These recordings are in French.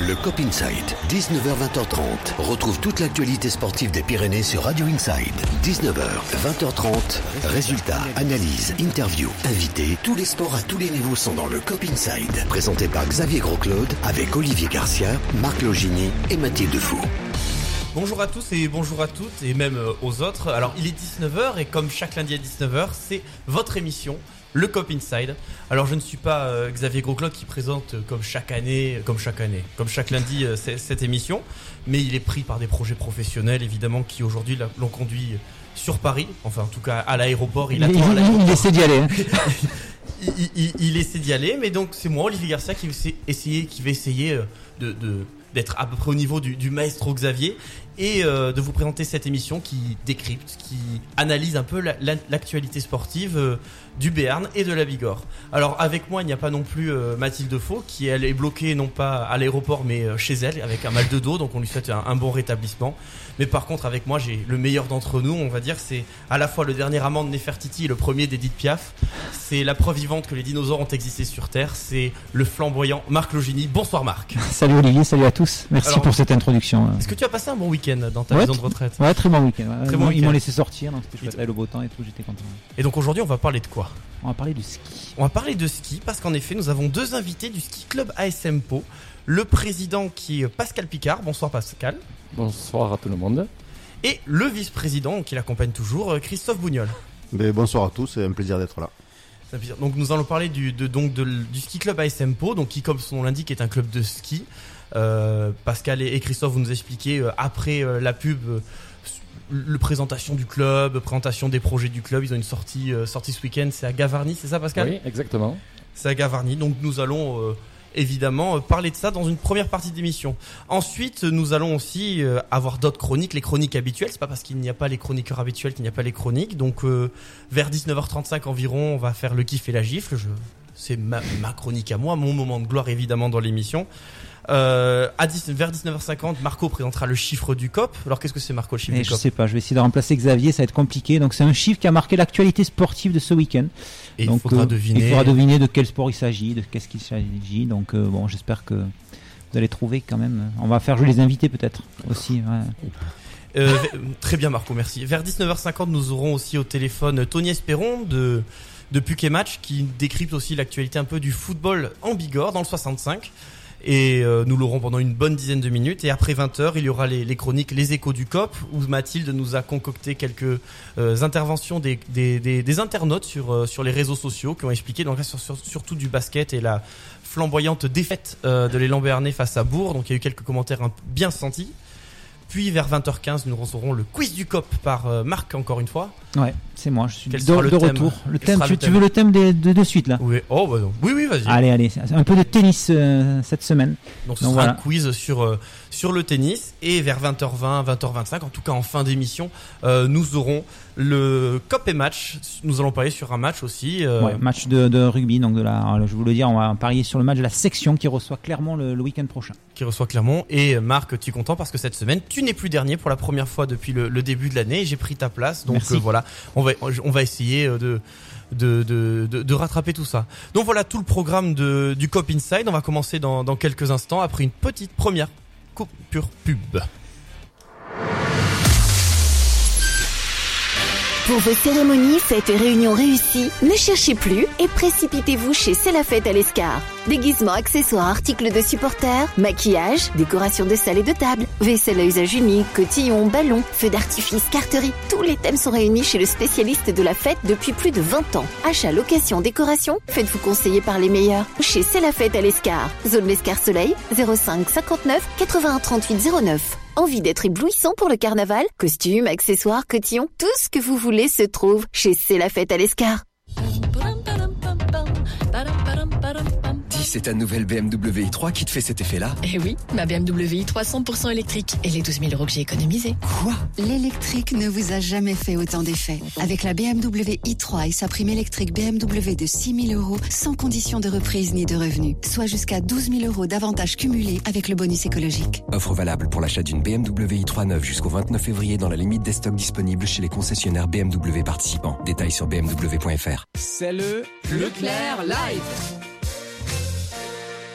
Le Cop Inside, 19h-20h30. Retrouve toute l'actualité sportive des Pyrénées sur Radio Inside. 19h, 20h30. Résultats, analyses, interviews, invités. Tous les sports à tous les niveaux sont dans le Cop Inside. Présenté par Xavier Grosclaude avec Olivier Garcia, Marc Logini et Mathilde Fou. Bonjour à tous et bonjour à toutes et même euh, aux autres. Alors il est 19h et comme chaque lundi à 19h, c'est votre émission, le Cop Inside. Alors je ne suis pas euh, Xavier Grosclaude qui présente euh, comme chaque année, comme chaque année, comme chaque lundi euh, cette émission, mais il est pris par des projets professionnels évidemment qui aujourd'hui l'ont conduit sur Paris, enfin en tout cas à l'aéroport. Il, attend à il- il essaie d'y aller. hein. il, il- il- il essaie d'y aller, mais donc c'est moi, Olivier Garcia, qui vais essa- essayer, qui vais essayer de, de- d'être à peu près au niveau du, du maestro Xavier et euh, de vous présenter cette émission qui décrypte, qui analyse un peu la- la- l'actualité sportive euh, du Béarn et de la Bigorre. Alors avec moi, il n'y a pas non plus euh, Mathilde Faux, qui elle est bloquée non pas à l'aéroport mais chez elle avec un mal de dos, donc on lui souhaite un bon rétablissement. Mais par contre, avec moi, j'ai le meilleur d'entre nous, on va dire, c'est à la fois le dernier amant de Nefertiti et le premier d'Edith Piaf. C'est la preuve vivante que les dinosaures ont existé sur Terre. C'est le flamboyant Marc Logini. Bonsoir Marc. Salut Olivier, salut à tous. Merci Alors- pour cette introduction. Est-ce que tu as passé un bon week-end dans ta Ouais, maison de tr- retraite Ouais, très bon week-end. Très Ils bon m'ont- Ils m'ont laissé sortir, donc c'était chouette. Le beau temps et tout, j'étais content. Et donc aujourd'hui, on va parler de quoi? On va parler du ski. On va parler de ski parce qu'en effet, nous avons deux invités du ski club ASM Pau. Le président qui est Pascal Picard. Bonsoir Pascal. Bonsoir à tout le monde. Et le vice-président qui l'accompagne toujours, euh, Christophe Bougnol. Mais bonsoir à tous, c'est un plaisir d'être là. C'est un plaisir. Donc nous allons parler du, de, donc de du ski club ASM Pau, donc qui comme son nom l'indique est un club de ski. Euh, Pascal et, Christophe vous nous expliquez euh, après euh, la pub euh, le présentation du club, présentation des projets du club. Ils ont une sortie euh, sortie ce week-end, c'est à Gavarnie, c'est ça Pascal? Oui, exactement. C'est à Gavarnie. Donc nous allons euh, évidemment euh, parler de ça dans une première partie d'émission. Ensuite, nous allons aussi euh, avoir d'autres chroniques, les chroniques habituelles. C'est pas parce qu'il n'y a pas les chroniqueurs habituels qu'il n'y a pas les chroniques. Donc euh, vers 19h35 environ, on va faire le kiff et la gifle. Je... C'est ma, ma chronique à moi, mon moment de gloire évidemment dans l'émission. Euh, à 10, vers 19h50, Marco présentera le chiffre du COP. Alors qu'est-ce que c'est Marco le chiffre Et du je COP sais pas, je vais essayer de remplacer Xavier, ça va être compliqué. Donc c'est un chiffre qui a marqué l'actualité sportive de ce week-end. Et donc, il faudra euh, deviner. Il faudra deviner de quel sport il s'agit, de qu'est-ce qu'il s'agit. Donc euh, bon, j'espère que vous allez trouver quand même. On va faire jouer les invités peut-être aussi. ouais. Euh, très bien Marco, merci. Vers 19h50, nous aurons aussi au téléphone Tony Espéron de de Puquet Match qui décrypte aussi l'actualité un peu du football en Bigorre dans le 65. Et euh, nous l'aurons pendant une bonne dizaine de minutes. Et après 20h, il y aura les, chroniques Les Échos du COP, où Mathilde nous a concocté quelques euh, interventions des, internautes sur, euh, sur les réseaux sociaux qui ont expliqué donc, là, sur- sur- surtout du basket et la flamboyante défaite de l'élan béarnais face à Bourg. Donc il y a eu quelques commentaires bien sentis. Puis vers 20h15, nous recevrons le quiz du COP par Marc encore une fois. Ouais, c'est moi, je suis Quel de, sera le de thème retour. Le Quel thème, tu, le tu thème veux le thème de, de, de suite là? Oui, oh, bah oui, oui, vas-y. Allez, allez, un peu de tennis euh, cette semaine. Donc ce Donc sera voilà. un quiz sur euh, sur le tennis et vers 20h20, 20h25, en tout cas en fin d'émission, euh, nous aurons le Cop et match. Nous allons parler sur un match aussi. Ouais, match de, de rugby, donc de la, alors, je vous le dire, on va parier sur le match de la section qui reçoit Clermont le, le week-end prochain. qui reçoit Clermont. Et Marc, tu es content parce que cette semaine, tu n'es plus dernier pour la première fois depuis le, le début de l'année. J'ai pris ta place, donc voilà, on va on va essayer euh, de rattraper tout ça. Donc voilà tout le programme du Cop Inside. On va commencer dans, dans quelques instants après une petite première coupure pub. Pour vos cérémonies, fêtes et réunions ne cherchez plus et précipitez-vous chez C'est la fête à l'Escar. Déguisements, accessoires, articles de supporters, maquillage, décoration de salle et de table, vaisselle à usage unique, cotillons, ballons, feux d'artifice, carterie, tous les thèmes sont réunis chez le spécialiste de la fête depuis plus de 20 ans. Achat, location, décoration, faites-vous conseiller par les meilleurs. Chez C'est la fête à l'Escar. Zone l'Escar Soleil, 05 59 81 38 09. Envie d'être éblouissant pour le carnaval? Costumes, accessoires, cotillons, tout ce que vous voulez se trouve chez C'est la fête à l'Escar. Si c'est ta nouvelle BMW i3 qui te fait cet effet-là Eh oui, ma BMW i3 100% électrique et les 12 000 euros que j'ai économisés. Quoi? L'électrique ne vous a jamais fait autant d'effets. Avec la BMW i3 et sa prime électrique BMW de 6 000 euros, sans condition de reprise ni de revenu, soit jusqu'à 12 000 euros d'avantages cumulés avec le bonus écologique. Offre valable pour l'achat d'une BMW i3 neuve jusqu'au 29 février dans la limite des stocks disponibles chez les concessionnaires BMW participants. Détails sur bmw.fr. C'est le Leclerc Live.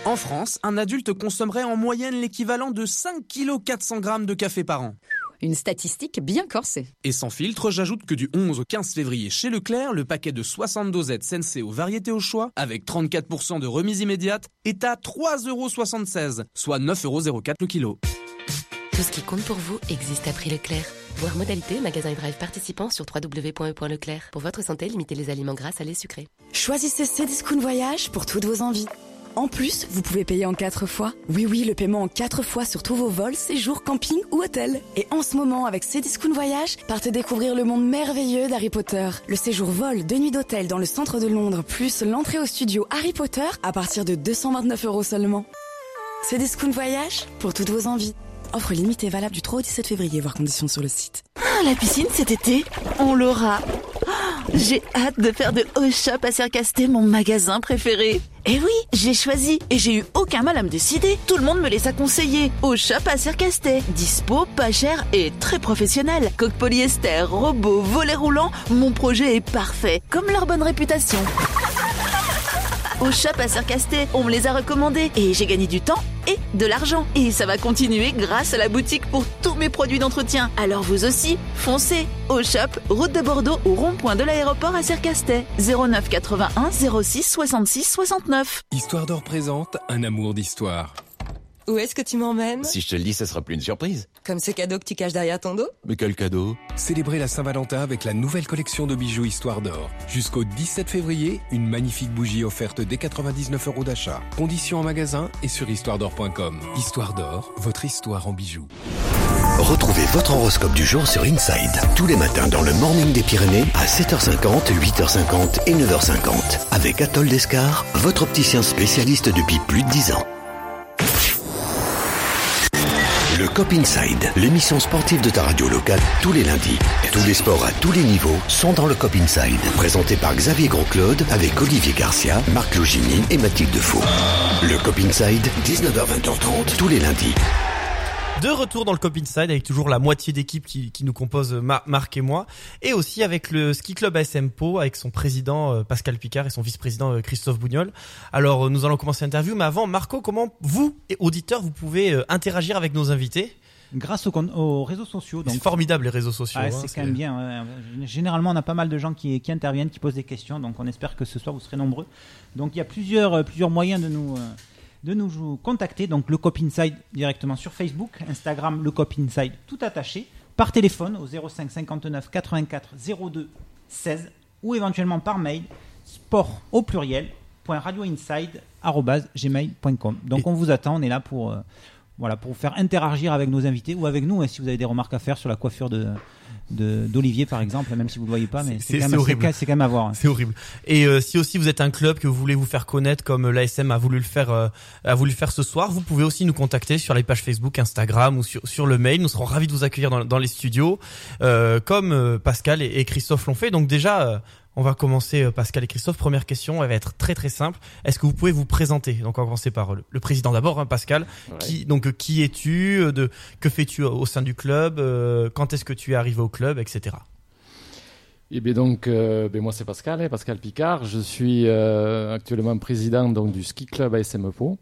En France, un adulte consommerait en moyenne l'équivalent de 5 kg 400 grammes de café par an. Une statistique bien corsée. Et sans filtre, j'ajoute que du 11 au 15 février chez Leclerc, le paquet de 60 dosettes Sensei aux variétés au choix, avec 34% de remise immédiate, est à 3,76€, soit 9,04€ le kilo. Tout ce qui compte pour vous existe à prix Leclerc. Voir modalité, magasin et drive participants sur www.e.leclerc. Pour votre santé, limitez les aliments gras, salés, sucrés. Choisissez Cdiscount Voyage pour toutes vos envies. En plus, vous pouvez payer en 4 fois. Oui, oui, le paiement en 4 fois sur tous vos vols, séjours, camping ou hôtels. Et en ce moment, avec Cdiscount Voyage, partez découvrir le monde merveilleux d'Harry Potter. Le séjour vol, deux nuits d'hôtel dans le centre de Londres, plus l'entrée au studio Harry Potter à partir de 229 euros seulement. Cdiscount Voyage pour toutes vos envies. Offre limitée valable du 3 au 17 février, voir conditions sur le site. Ah, la piscine cet été, on l'aura. J'ai hâte de faire de Au Shop à Sercasté mon magasin préféré. Eh oui, j'ai choisi et j'ai eu aucun mal à me décider. Tout le monde me les a conseillés. Au Shop à Sercasté. Dispo, pas cher et très professionnel. Coque polyester, robot, volet roulant, mon projet est parfait, comme leur bonne réputation. Au shop à Sercasté, on me les a recommandés et j'ai gagné du temps et de l'argent. Et ça va continuer grâce à la boutique pour tous mes produits d'entretien. Alors vous aussi, foncez au shop, route de Bordeaux au rond-point de l'aéroport à Sercastet. 09 81 06 66 69. Histoire d'or présente un amour d'histoire. Où est-ce que tu m'emmènes Si je te le dis, ça sera plus une surprise. Comme ce cadeau que tu caches derrière ton dos Mais quel cadeau Célébrez la Saint-Valentin avec la nouvelle collection de bijoux Histoire d'or. Jusqu'au 17 février, une magnifique bougie offerte dès 99 euros d'achat. Conditions en magasin et sur histoiredor.com. Histoire d'or, votre histoire en bijoux. Retrouvez votre horoscope du jour sur Inside. Tous les matins dans le Morning des Pyrénées à 7h50, 8h50 et 9h50. Avec Atoll Descar, votre opticien spécialiste depuis plus de 10 ans. Le Cop Inside, l'émission sportive de ta radio locale, tous les lundis. Tous les sports à tous les niveaux sont dans le Cop Inside. Présenté par Xavier Grosclaude avec Olivier Garcia, Marc Logini et Mathilde Faux. Le Cop Inside, 19h-20h30, tous les lundis. De retour dans le Cop Inside avec toujours la moitié d'équipe qui, qui nous compose Mar- Marc et moi et aussi avec le ski club ASM Po avec son président euh, Pascal Picard et son vice-président euh, Christophe Bougnol. Alors euh, nous allons commencer l'interview mais avant Marco comment vous et auditeurs vous pouvez interagir avec nos invités? Grâce aux, réseaux sociaux. C'est formidable les réseaux sociaux. Ouais, hein, c'est quand même bien. Généralement, on a pas mal de gens qui, qui interviennent, qui posent des questions. Donc, on espère que ce soir, vous serez nombreux. Donc, il y a plusieurs, euh, plusieurs moyens de nous, euh, de nous contacter. Donc, le Cop Inside directement sur Facebook, Instagram, le Cop Inside, tout attaché. Par téléphone au 05 59 84 02 16 ou éventuellement par mail sport au pluriel point radioinside arobase gmail.com. Donc, on vous attend. On est là pour. euh, voilà, pour vous faire interagir avec nos invités ou avec nous, hein, si vous avez des remarques à faire sur la coiffure de- d'Olivier par exemple, même si vous le voyez pas, mais c'est quand, quand- même à voir. C'est horrible. Et euh, si aussi vous êtes un club que vous voulez vous faire connaître comme l'ASM a voulu le faire euh, a voulu le faire ce soir, vous pouvez aussi nous contacter sur les pages Facebook, Instagram ou sur, sur le mail. Nous serons ravis de vous accueillir dans, dans les studios euh, comme euh, Pascal et, et Christophe l'ont fait. Donc déjà euh, on va commencer euh, Pascal et Christophe. Première question, elle va être très très simple. Est-ce que vous pouvez vous présenter? Donc on va commencer par le, président d'abord, hein, Pascal. Ouais. Qui donc euh, qui es-tu? Euh, De que fais-tu au sein du club? Euh, Quand est-ce que tu es arrivé au club, etc. Et bien donc, euh, ben moi c'est Pascal, hein, Pascal Picard. Je suis euh, actuellement président donc du ski club ASM Pau.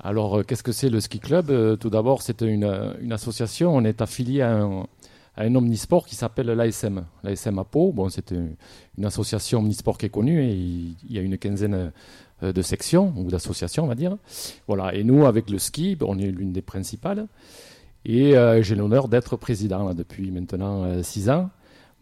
Alors, qu'est-ce que c'est le ski club? Tout d'abord, c'est une, une association. On est affilié à un, à un omnisport qui s'appelle l'ASM. L'ASM à Pau, bon, c'est une, association omnisport qui est connue et il, y a une quinzaine euh, de sections ou d'associations, on va dire. Voilà. Et nous, avec le ski, on est l'une des principales. Et euh, j'ai l'honneur d'être président là, depuis maintenant euh, six ans.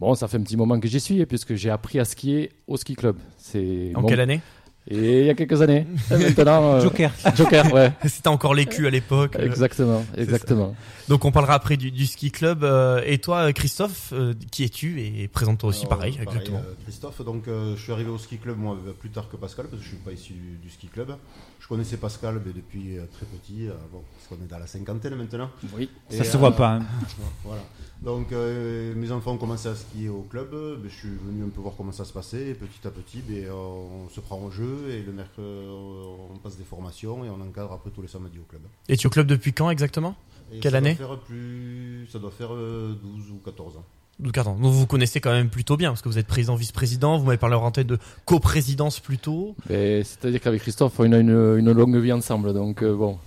Bon, ça fait un petit moment que j'y suis, puisque j'ai appris à skier au ski club. C'est En mon- quelle année? Et il y a quelques années. Et Maintenant, euh, Joker. Joker, ouais. C'était encore l'écu à l'époque. Exactement, exactement. Donc on parlera après du, du ski club. euh, et toi, Christophe, euh, qui es-tu Et présente-toi aussi Alors, pareil, exactement. euh, Christophe, donc euh, je suis arrivé au ski club moi plus tard que Pascal parce que je suis pas issu du, du ski club. Je connaissais Pascal mais depuis euh, très petit, euh, bon, parce qu'on est dans la cinquantaine maintenant. Oui. Ça se voit pas, hein. Voilà. Donc euh, mes enfants ont commencé à skier au club, euh, ben, je suis venu un peu voir comment ça se passait. Et petit à petit, ben, euh, on se prend au jeu et le mercredi, on passe des formations et on encadre après tous les samedis au club. Et tu es au club depuis quand exactement Et Quelle ça doit année faire plus, Ça doit faire euh, 12 ou 14 ans. Donc, vous vous connaissez quand même plutôt bien, parce que vous êtes président, vice-président, vous m'avez parlé en tête de coprésidence plutôt. Mais C'est-à-dire qu'avec Christophe, on a une, une longue vie ensemble, donc euh, bon.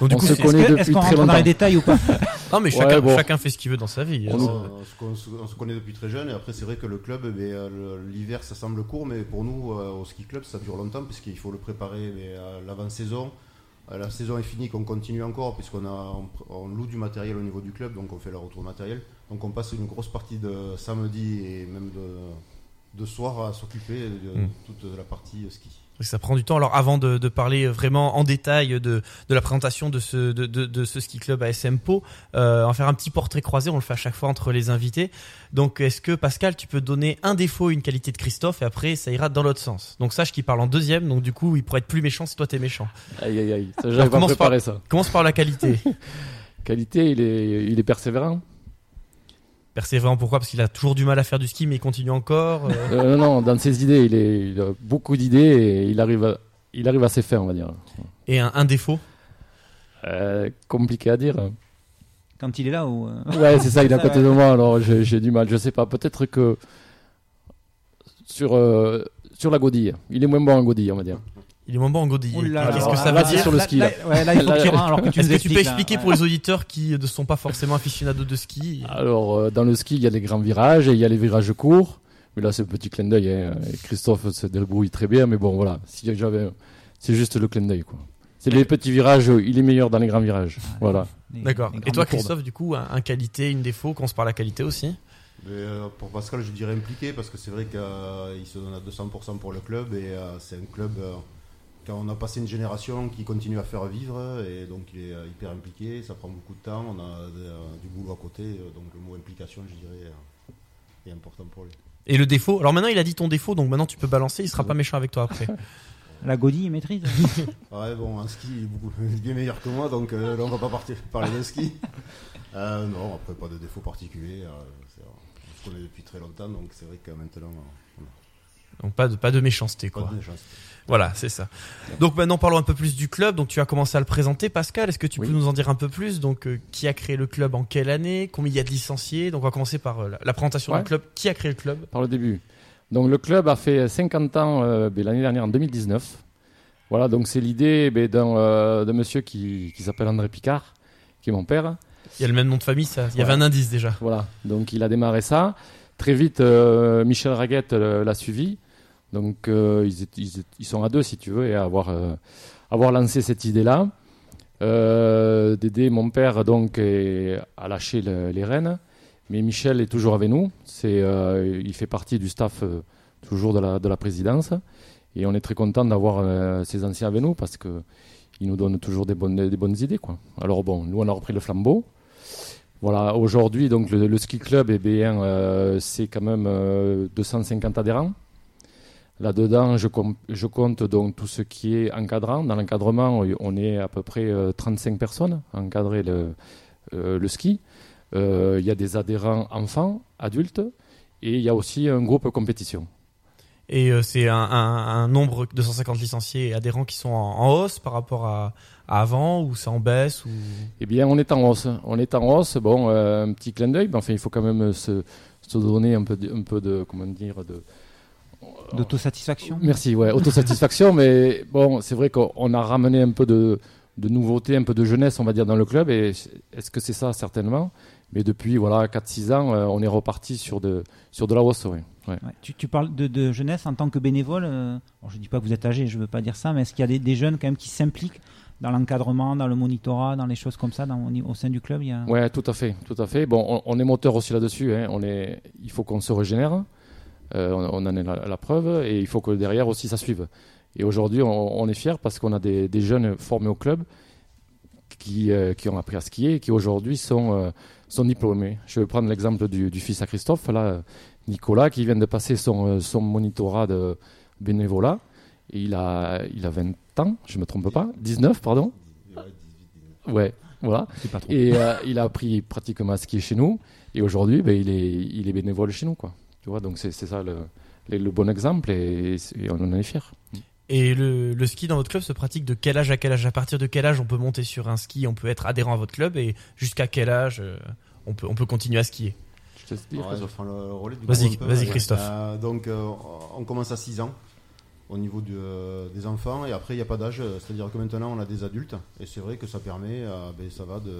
Donc, du on coup, se c'est- connaît est-ce que- depuis très rentre longtemps. dans les détails ou pas Non, mais chacun- bon. chacun fait ce qu'il veut dans sa vie. On, hein. on se- on se- on se connaît depuis très jeune et après c'est vrai que le club, eh bien, euh, l'hiver ça semble court mais pour nous euh, au ski club ça dure longtemps puisqu'il faut le préparer mais, à l'avant-saison. Euh, La saison est finie qu'on continue encore puisqu'on a, on, on loue du matériel au niveau du club donc on fait le retour matériel. Donc on passe une grosse partie de samedi et même de, de soir à s'occuper de Mm. toute la partie ski. Ça prend du temps. Alors avant de, de parler vraiment en détail de, de la présentation de ce, de, de, de ce ski club à SM Po, euh, on va faire un petit portrait croisé, on le fait à chaque fois entre les invités. Donc est-ce que Pascal, tu peux donner un défaut, une qualité de Christophe et après ça ira dans l'autre sens? Donc sache qu'il parle en deuxième, donc du coup il pourrait être plus méchant si toi t'es méchant. Aïe aïe aïe, ça, Alors, j'avais pas commence préparé par- ça. Commence par la qualité. Qualité, il est, il est persévérant. Persévérant pourquoi? Parce qu'il a toujours du mal à faire du ski mais il continue encore. euh. Euh, non, non, dans ses idées, il, est, il a beaucoup d'idées et il arrive, à, il arrive à ses fins, on va dire. Et un, un défaut? Euh, Compliqué à dire. Quand il est là ou. euh, Ouais, c'est ça, il est à côté de moi, alors j'ai j'ai du mal. Je sais pas, peut-être que sur, euh, sur la godille, il est moins bon en godille, on va dire. Il est moins bon en godille. Oula, Qu'est-ce alors, que ça veut dire sur le ski, là. là, ouais, là, il faut que tu rentres, alors que tu Est-ce que tu peux expliquer ouais. pour les auditeurs qui ne sont pas forcément aficionados de ski Alors, euh, dans le ski, il y a les grands virages et il y a les virages courts. Mais là, c'est le petit clin d'œil. hein. Christophe se débrouille très bien, mais bon, voilà. Si j'avais, c'est juste le clin d'œil, quoi. C'est les petits virages, il est meilleur dans les grands virages. voilà. D'accord. Et toi, courbes. Christophe, du coup, un, un qualité, une défaut, commence par la qualité aussi? Mais, euh, pour Pascal, je dirais impliqué parce que c'est vrai qu'il se donne à 200% pour le club et euh, c'est un club euh, on a passé une génération qui continue à faire vivre et donc il est euh, hyper impliqué, ça prend beaucoup de temps, on a euh, du boulot à côté, euh, donc le mot implication, je dirais, est important pour lui. Et le défaut Alors maintenant, il a dit ton défaut, donc maintenant tu peux balancer, il sera pas méchant avec toi après. La godille, il maîtrise. Ouais, bon, en ski, il est beaucoup bien meilleur que moi, donc euh, là, on va pas partir, parler de ski. Euh, non, après, pas de défaut particulier. euh, on se connaît depuis très longtemps, donc c'est vrai que maintenant, euh, on a Donc pas de, pas de méchanceté, pas quoi. de méchanceté. Voilà, c'est ça. Donc maintenant, parlons un peu plus du club. Donc tu as commencé à le présenter, Pascal. Est-ce que tu peux nous en dire un peu plus Donc euh, qui a créé le club en quelle année? Combien il y a de licenciés? Donc on va commencer par euh, la, présentation Ouais. du club. Qui a créé le club? Par le début. Donc le club a fait 50 ans euh, ben, l'année dernière, en 2019. Voilà, donc c'est l'idée ben, d'un monsieur qui, qui s'appelle André Picard, qui est mon père. Il y a le même nom de famille, ça. Il y avait un indice déjà. Voilà, donc il a démarré ça. Très vite, Michel Raguette l'a suivi. Donc euh, ils, sont à deux, si tu veux, et à avoir, euh, lancé cette idée-là. Euh, Dédé, mon père, donc, est- a les rênes. Mais Michel est toujours avec nous. Euh, il fait partie du staff euh, toujours de la, de la présidence. Et on est très content d'avoir euh, ces anciens avec nous parce que ils nous donnent toujours des bonnes, idées. Alors bon, nous on a repris le flambeau. Voilà, aujourd'hui, donc le, ski club, euh, c'est quand même euh, 250 adhérents. Là-dedans, je, com- je compte donc tout ce qui est encadrant. Dans l'encadrement, on est à peu près euh, 35 personnes à encadrer le, euh, le ski. Euh, Il y a des adhérents enfants, adultes, et il y a aussi un groupe compétition. Et euh, c'est un, un- un nombre de 250 licenciés et adhérents qui sont en, en hausse par rapport à, à avant ou c'est en baisse ou... Eh bien, on est en hausse. On est en hausse. Bon, euh, un petit clin d'œil, mais enfin, il faut quand même se, se donner un peu, de, un peu de, comment dire, de, D'autosatisfaction? Merci, ouais, autosatisfaction, mais bon, c'est vrai qu'on a ramené un peu de, de nouveauté, un peu de jeunesse, on va dire, dans le club, et est-ce que c'est ça, certainement? Mais depuis, voilà, 4-6 ans, euh, on est reparti sur de, sur de la hausse, ouais. ouais. Ouais, tu, tu parles de, de jeunesse en tant que bénévole. euh, bon, je dis pas que vous êtes âgé, je veux pas dire ça, mais est-ce qu'il y a des, des jeunes quand même qui s'impliquent dans l'encadrement, dans le monitorat, dans les choses comme ça, dans, au, au sein du club il y a... Ouais, tout à fait, tout à fait. Bon, on, on est moteur aussi là-dessus. Hein. On est, il faut qu'on se régénère. Euh, on, on en est la, la preuve, et il faut que derrière aussi ça suive. Et aujourd'hui, on, on est fiers parce qu'on a des, des jeunes formés au club qui, euh, qui ont appris à skier et qui aujourd'hui sont, euh, sont diplômés. Je vais prendre l'exemple du, du fils à Christophe, là, Nicolas, qui vient de passer son, son monitorat de bénévolat. Et il a, il a 20 ans, je ne me trompe pas, 19, pardon? Ouais, voilà. Et il a appris pratiquement à skier chez nous. Et aujourd'hui, ben, il, est, il est bénévole chez nous. Quoi. Tu vois, donc c'est ça le, le, le bon exemple et, et on en est fiers. Et le, le ski dans votre club se pratique de quel âge à quel âge? À partir de quel âge on peut monter sur un ski, on peut être adhérent à votre club et jusqu'à quel âge euh, on peut, on peut continuer à skier? Je te Ouais, je vais prendre le relais du Vas-y, peu. vas-y, Christophe. Euh, donc, euh, on commence à 6 ans au niveau du, euh, des enfants et après il n'y a pas d'âge, c'est-à-dire que maintenant on a des adultes et c'est vrai que ça permet, euh, ben, ça va de,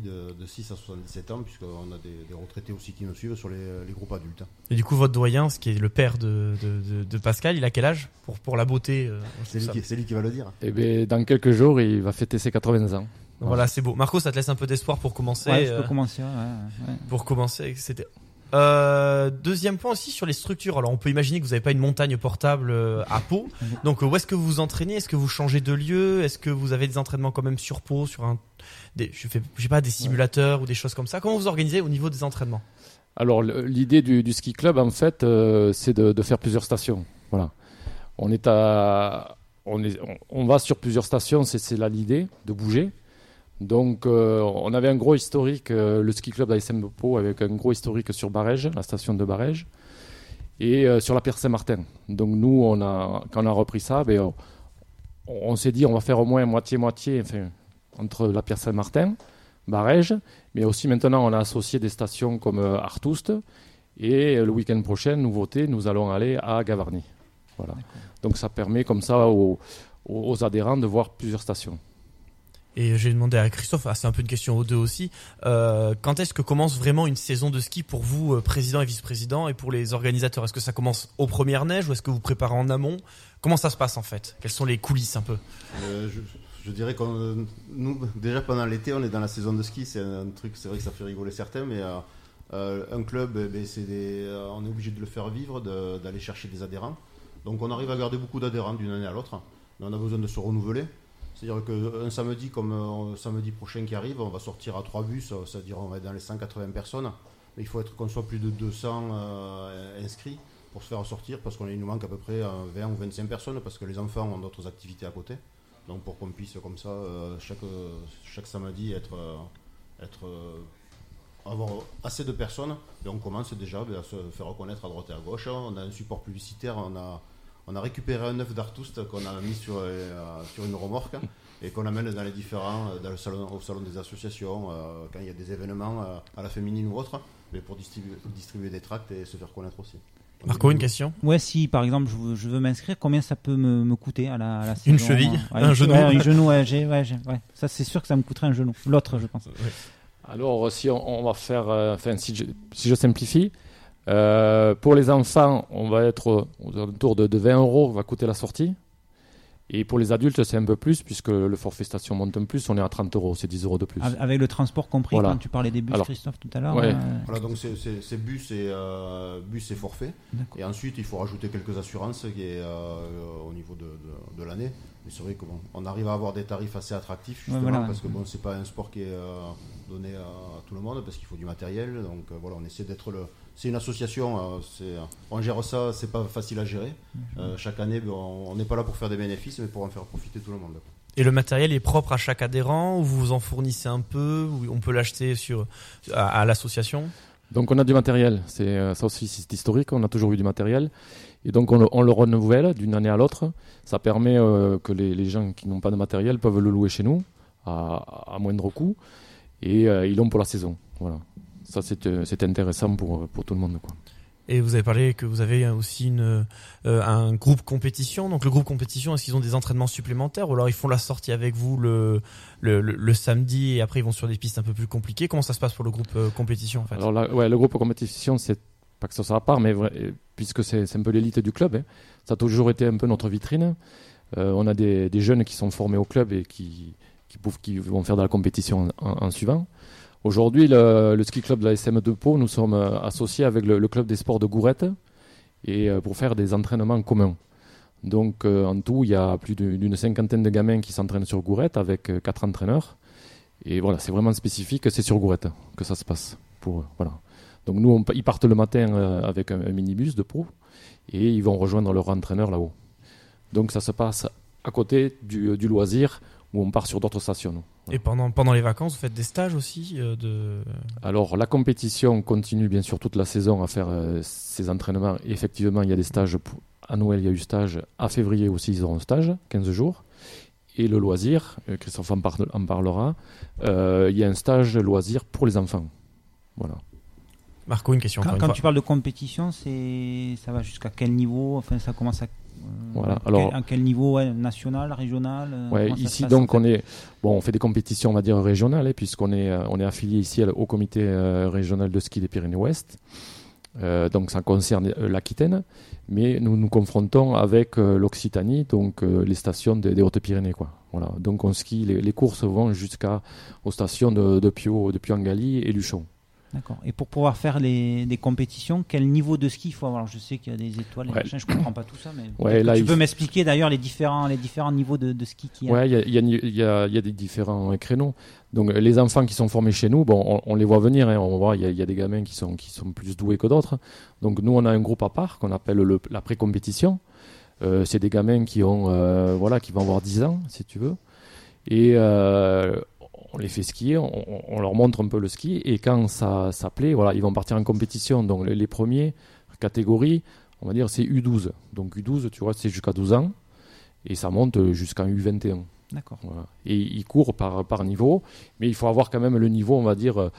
dit, de, de 6 à 77 ans puisqu'on a des, des retraités aussi qui nous suivent sur les, les groupes adultes. Et du coup, votre doyen, ce qui est le père de, de, de- de Pascal, il a quel âge pour, pour la beauté euh, C'est lui, qui- c'est lui qui va le dire. Et ben, dans quelques jours, il va fêter ses 80 ans. Voilà, c'est beau. Marco, ça te laisse un peu d'espoir pour commencer. Ouais, je peux euh, commencer. ouais, ouais, ouais. Pour commencer, c'était. Euh, deuxième point aussi sur les structures. Alors on peut imaginer que vous n'avez pas une montagne portable euh, à Pau. Donc où est-ce que vous vous entraînez? Est-ce que vous changez de lieu? Est-ce que vous avez des entraînements quand même sur Pau sur un des, je fais pas des simulateurs ou des choses comme ça Comment vous organisez au niveau des entraînements Alors l'idée du, ski club en fait euh, c'est de, faire plusieurs stations. Voilà. On est à on est on, va sur plusieurs stations, c'est là l'idée de bouger. Donc euh, on avait un gros historique euh, le ski club d'ASM Pau avec un gros historique sur Barège, la station de Barège et sur la Pierre Saint-Martin. Donc nous quand on a repris ça ben, on, s'est dit on va faire au moins moitié moitié enfin entre la Pierre Saint-Martin Barège, mais aussi maintenant on a associé des stations comme euh, Artoust. Et le week-end prochain, nouveauté, nous allons aller à Gavarnie. Voilà. Donc ça permet comme ça aux, adhérents de voir plusieurs stations. Et j'ai demandé à Christophe, ah, c'est un peu une question aux deux aussi, euh, quand est-ce que commence vraiment une saison de ski pour vous, euh, président et vice-président, et pour les organisateurs? Est-ce que ça commence aux premières neiges ou est-ce que vous préparez en amont? Comment ça se passe en fait? Quelles sont les coulisses un peu? Euh, je, je dirais qu'on nous déjà pendant l'été on est dans la saison de ski c'est un truc c'est vrai que ça fait rigoler certains mais euh, euh, un club eh ben, euh, on est obligé de le faire vivre d'aller chercher des adhérents. Donc on arrive à garder beaucoup d'adhérents d'une année à l'autre mais on a besoin de se renouveler. C'est à dire qu'un samedi comme samedi prochain qui arrive on va sortir à trois bus c'est à dire on va être dans les 180 personnes. Mais il faut être qu'on soit plus de 200 euh, inscrits pour se faire sortir parce qu'il nous manque à peu près euh, 20 ou 25 personnes parce que les enfants ont d'autres activités à côté. Donc pour qu'on puisse comme ça euh, chaque, euh, chaque samedi être, euh, être avoir assez de personnes et on commence déjà ben, à se faire reconnaître à droite et à gauche. On a un support publicitaire, on a, on a récupéré un œuf d'Artoust qu'on a mis sur, sur une remorque et qu'on amène dans les différents, dans le salon, au salon des associations, quand il y a des événements à la féminine ou autre, mais pour distribuer, distribuer des tracts et se faire connaître aussi. Marco, une question? Ouais, si par exemple je veux, je veux m'inscrire, combien ça peut me, me coûter à la, à la Une saison, cheville, ouais, un genou. ouais, Un genou, ouais, j'ai- ouais, j'ai- ouais. Ça, c'est sûr que ça me coûterait un genou. L'autre, je pense. Alors si on, on va faire, euh, enfin si je, si je simplifie, euh, pour les enfants, on va être aux alentours de, de 20 euros va coûter la sortie. Et pour les adultes, c'est un peu plus, puisque le forfait station monte un plus, on est à 30 euros, c'est 10 euros de plus. Avec- le transport compris, Voilà. quand tu parlais des bus, Alors, Christophe, tout à l'heure. ouais. euh, Voilà, donc c'est- bus et, euh, bus et forfait. Et ensuite, il faut rajouter quelques assurances qui est, euh, au niveau de, de- de l'année. Mais c'est vrai qu'on on arrive à avoir des tarifs assez attractifs, justement, Ouais, voilà. parce que bon, c'est pas un sport qui est euh, donné à, à tout le monde, parce qu'il faut du matériel. Donc euh, voilà, on essaie d'être le. C'est une association, euh, c'est- on gère ça, c'est pas facile à gérer. Euh, chaque année, ben, on n'est pas là pour faire des bénéfices, mais pour en faire profiter tout le monde. Et le matériel est propre à chaque adhérent ou vous en fournissez un peu ou on peut l'acheter sur à, à l'association? Donc on a du matériel, c'est euh, ça aussi c'est historique, on a toujours eu du matériel. Et donc on le, on le renouvelle d'une année à l'autre. Ça permet euh, que les, les gens qui n'ont pas de matériel peuvent le louer chez nous à, à moindre coût et euh, ils l'ont pour la saison. Voilà. Ça c'est euh, c'est intéressant pour, pour tout le monde. Quoi. Et vous avez parlé que vous avez aussi une, euh, un groupe compétition. Donc le groupe compétition, est-ce qu'ils ont des entraînements supplémentaires ou alors ils font la sortie avec vous le, le, le- le samedi et après ils vont sur des pistes un peu plus compliquées? Comment ça se passe pour le groupe euh, compétition en fait? Alors là, ouais, le groupe compétition, c'est pas que ça soit à part, mais vrai- euh, puisque c'est un peu l'élite du club, hein, ça a toujours été un peu notre vitrine. Euh, on a des, des jeunes qui sont formés au club et qui, qui, vont faire de la compétition en suivant. Aujourd'hui, le, ski club de la SM de Pau, nous sommes euh, associés avec le, club des sports de Gourette et euh, pour faire des entraînements communs. Donc euh, en tout, il y a plus d'une cinquantaine de gamins qui s'entraînent sur Gourette avec quatre entraîneurs. Et voilà, c'est vraiment spécifique, c'est sur Gourette que ça se passe. Pour. Donc nous, ils partent le matin avec un, minibus de pro et ils vont rejoindre leur entraîneur là-haut. Donc ça se passe à côté du loisir où on part sur d'autres stations. Et pendant, pendant les vacances, vous faites des stages aussi euh, de... Alors la compétition continue bien sûr toute la saison à faire euh, ces entraînements. Et effectivement, il y a des stages. pour- À Noël, il y a eu stage. À février aussi, ils auront un stage, 15 jours. Et le loisir, euh, Christophe en, par- en parlera, euh, il y a un stage loisir pour les enfants. Voilà. Marco, une question Quand, une tu parles de compétition, c'est ça va jusqu'à quel niveau? Enfin, ça commence à. Voilà, alors- quel, à quel niveau ouais, National, régional euh, Ouais, ici passe, donc on est bon, on fait des compétitions on va dire régionales hein, puisqu'on est euh, on est affilié ici au comité euh, régional de ski des Pyrénées-Ouest. Euh, donc ça concerne euh, l'Aquitaine, mais nous nous confrontons avec l'Occitanie, donc les stations des, des Hautes-Pyrénées quoi. Voilà, donc on skie les, les courses vont jusqu'à aux stations de, de Pio, de Pio-en-Galie et Luchon. D'accord. Et pour pouvoir faire les, des compétitions, quel niveau de ski il faut avoir Alors, Je sais qu'il y a des étoiles, Ouais. je comprends pas tout ça, mais Ouais, peut-être que là, tu peux m'expliquer d'ailleurs les différents, les différents niveaux de, de ski qu'il y a. Il y y y y a des différents créneaux. Donc les enfants qui sont formés chez nous, bon, on, on les voit venir. hein, on voit, il y, a, il y a des gamins qui sont qui sont plus doués que d'autres. Donc nous, on a un groupe à part qu'on appelle le, la pré-compétition. Euh, c'est des gamins qui ont, euh, voilà, qui vont avoir 10 ans, si tu veux. Et euh, on les fait skier, on, leur montre un peu le ski. Et quand ça, ça plaît, voilà, ils vont partir en compétition. Donc les, les premiers catégories, on va dire, c'est U12. Donc U12, tu vois, c'est jusqu'à 12 ans. Et ça monte jusqu'à U21. D'accord. Voilà. Et ils courent par, par niveau, mais il faut avoir quand même le niveau, on va dire, euh,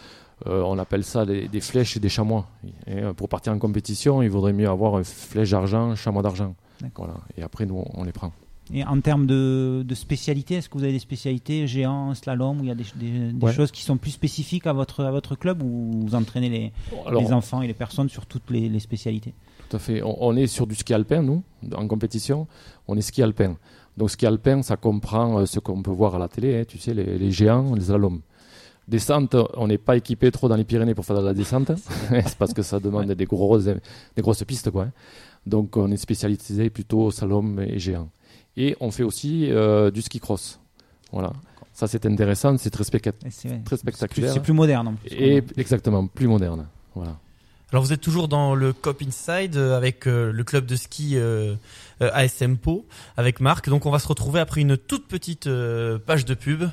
euh, on appelle ça des, des flèches et des chamois. Et, euh, pour partir en compétition, il vaudrait mieux avoir une flèche d'argent, chamois d'argent. Voilà. Et après, nous, on les prend. Et en termes de, de spécialité, est-ce que vous avez des spécialités géant, slalom, où il y a des, des- des Ouais. choses qui sont plus spécifiques à votre, à votre club ou vous entraînez les, Alors- les enfants et les personnes sur toutes les, les spécialités? Tout à fait. On, on est sur du ski alpin, nous, en compétition. On est ski alpin. Donc, ski alpin, ça comprend euh, ce qu'on peut voir à la télé, hein, tu sais, les, les géants, les slaloms. Descente, on n'est pas équipé trop dans les Pyrénées pour faire de la descente. c'est parce que ça demande des, grosses, des grosses pistes, quoi. hein. Donc, on est spécialisé plutôt slalom et géant. Et on fait aussi euh, du ski cross. Voilà. Ça, c'est intéressant, c'est très, très spectaculaire. c'est plus moderne, en plus, Et exactement, plus moderne. Voilà. Alors vous êtes toujours dans le Cop Inside euh, avec euh, le club de ski euh, euh, ASM Po avec Marc. Donc on va se retrouver après une toute petite euh, page de pub.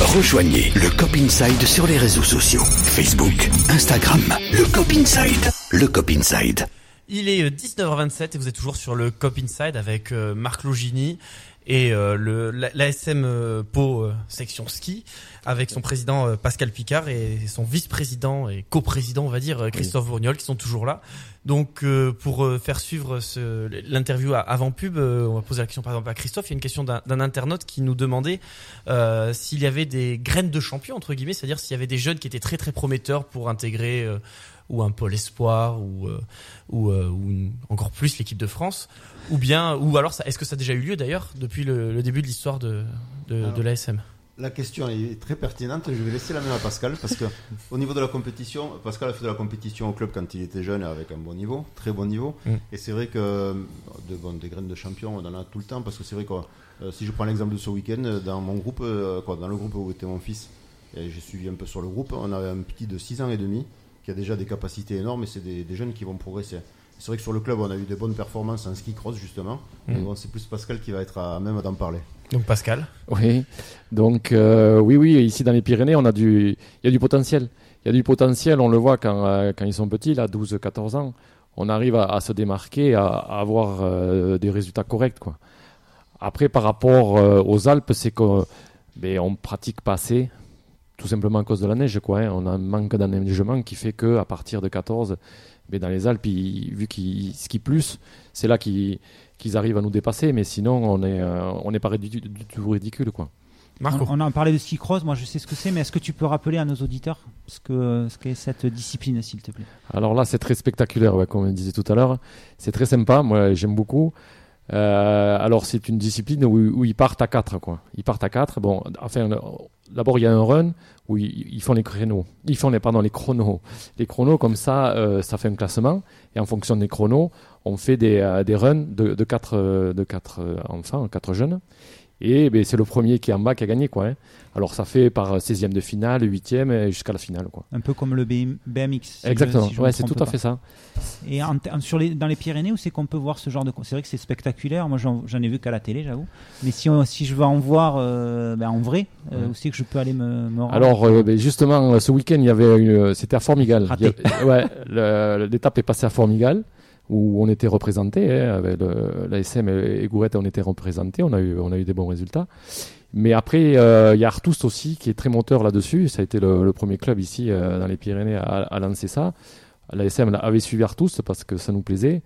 Rejoignez le Cop Inside sur les réseaux sociaux. Facebook, Instagram, le Cop Inside. Le Cop Inside. Il est euh, 19h27 et vous êtes toujours sur le Cop Inside avec euh, Marc Logini et euh, le l'ASM euh, Pau euh, section ski avec son président euh, Pascal Picard et son vice-président et coprésident on va dire euh, Christophe Bourgnol qui sont toujours là. Donc euh, pour euh, faire suivre l'interview avant pub, euh, on va poser la question par exemple à Christophe. Il y a une question d'un internaute qui nous demandait euh, s'il y avait des graines de champions entre guillemets, c'est-à-dire s'il y avait des jeunes qui étaient très très prometteurs pour intégrer euh, ou un pôle espoir ou euh, ou, euh, ou une- encore plus l'équipe de France ou bien ou alors est-ce que ça a déjà eu lieu d'ailleurs depuis le, le début de l'histoire de de, Alors, de l'ASM La question est très pertinente. Je vais laisser la main à Pascal parce que au niveau de la compétition, Pascal a fait de la compétition au club quand il était jeune avec un bon niveau, très bon niveau. Mm. Et c'est vrai que de, bon, des graines de champion, on en a tout le temps parce que c'est vrai que euh, si je prends l'exemple de ce week-end, dans mon groupe, euh, quoi, dans le groupe où était mon fils, et j'ai suivi un peu sur le groupe, on avait un petit de 6 ans et demi qui a déjà des capacités énormes et c'est des, des jeunes qui vont progresser. C'est vrai que sur le club, on a eu des bonnes performances en ski cross justement. Mm. Mais bon, c'est plus Pascal qui va être à même d'en parler. Donc Pascal. Oui, donc euh, oui, oui, ici dans les Pyrénées, on a du, il y a du potentiel. Il y a du potentiel, on le voit quand, euh, quand ils sont petits, là, 12-14 ans, on arrive à, à se démarquer, à, à avoir euh, des résultats corrects. Quoi. Après, par rapport euh, aux Alpes, c'est qu'on ben, on pratique pas assez, tout simplement à cause de la neige. Quoi, hein. On a un manque d'enneigement qui fait que à partir de 14, ben, dans les Alpes, ils- vu qu'ils skient plus, c'est là qu'ils qu'ils arrivent à nous dépasser, mais sinon, on n'est euh, on n'est pas du tout ridicule. Quoi. On, on a parlé de ski cross, moi je sais ce que c'est, mais est-ce que tu peux rappeler à nos auditeurs ce que ce qu'est cette discipline, s'il te plaît? Alors là, c'est très spectaculaire, ouais, comme on disait tout à l'heure. C'est très sympa, moi j'aime beaucoup. Euh, alors c'est une discipline où, ils partent à 4 quoi. Ils partent à 4. Bon, enfin d'abord il y a un run où ils, font les créneaux. Ils font les pardon les chronos. Les chronos comme ça euh, ça fait un classement et en fonction des chronos, on fait des, euh, des runs de de quatre euh, de quatre enfants, quatre jeunes. Et ben, c'est le premier qui est en bas qui a gagné quoi. hein. Alors ça fait par 16e de finale, 8e et jusqu'à la finale quoi. Un peu comme le BM BMX. si Exactement. si ouais, c'est tout à fait ça. Et en- en- sur les, dans les Pyrénées, où c'est qu'on peut voir ce genre de. C'est vrai que c'est spectaculaire. Moi, j'en ai vu qu'à la télé, j'avoue. Mais si, on- si je veux en voir euh, ben, en vrai, euh, où c'est que je peux aller me, me rendre Alors euh, ben, justement, ce week-end, il y avait c'était à Formigal. Ouais, l'étape est passée à Formigal où on était représenté hein, avec l'ASM et, et Gourette, on était représentés. On a eu, des bons résultats. Mais après, euh, il y a Artus aussi qui est très moteur là-dessus. Ça a été le, premier club ici euh, dans les Pyrénées à, lancer ça. L'ASM avait suivi Artus parce que ça nous plaisait.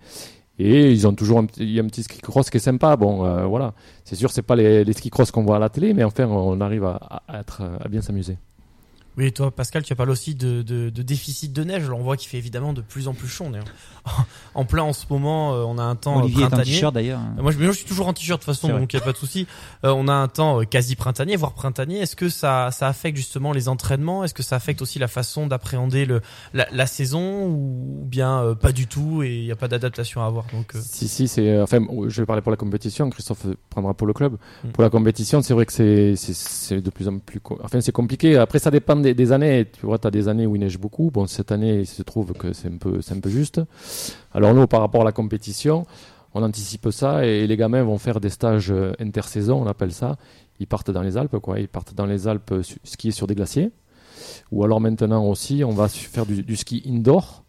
Et ils ont toujours un, y a un petit ski cross qui est sympa. Bon, euh, voilà. C'est sûr, c'est pas les, ski cross qu'on voit à la télé, mais enfin, on arrive à être, à bien s'amuser. Oui, et toi, Pascal, tu parles aussi de, de, de déficit de neige. Alors, on voit qu'il fait évidemment de plus en plus chaud. d'ailleurs. en plein en ce moment, euh, on a un temps Olivier est en printanier. t-shirt, d'ailleurs. Euh, Moi, je, mais moi, je suis toujours en t-shirt de toute façon, donc il n'y a pas de souci. Euh, on a un temps euh, quasi printanier, voire printanier. Est-ce que ça, ça affecte justement les entraînements? Est-ce que ça affecte aussi la façon d'appréhender le, la, la saison ou bien euh, pas du tout et il n'y a pas d'adaptation à avoir donc, euh, Si, si, c'est. euh, Enfin, je vais parler pour la compétition. Christophe prendra pour le club. Mm. Pour la compétition, c'est vrai que c'est- c'est c'est de plus en plus. Enfin, c'est compliqué. Après, ça dépend des, des années. Tu vois, tu as des années où il neige beaucoup. Bon, cette année, il se trouve que c'est un, peu- un peu juste. Alors, nous, par rapport à la compétition, on anticipe ça et les gamins vont faire des stages euh, intersaison, on appelle ça. Ils partent dans les Alpes, quoi. Ils partent dans les Alpes euh, skier sur des glaciers. Ou alors maintenant aussi, on va faire du, ski indoor,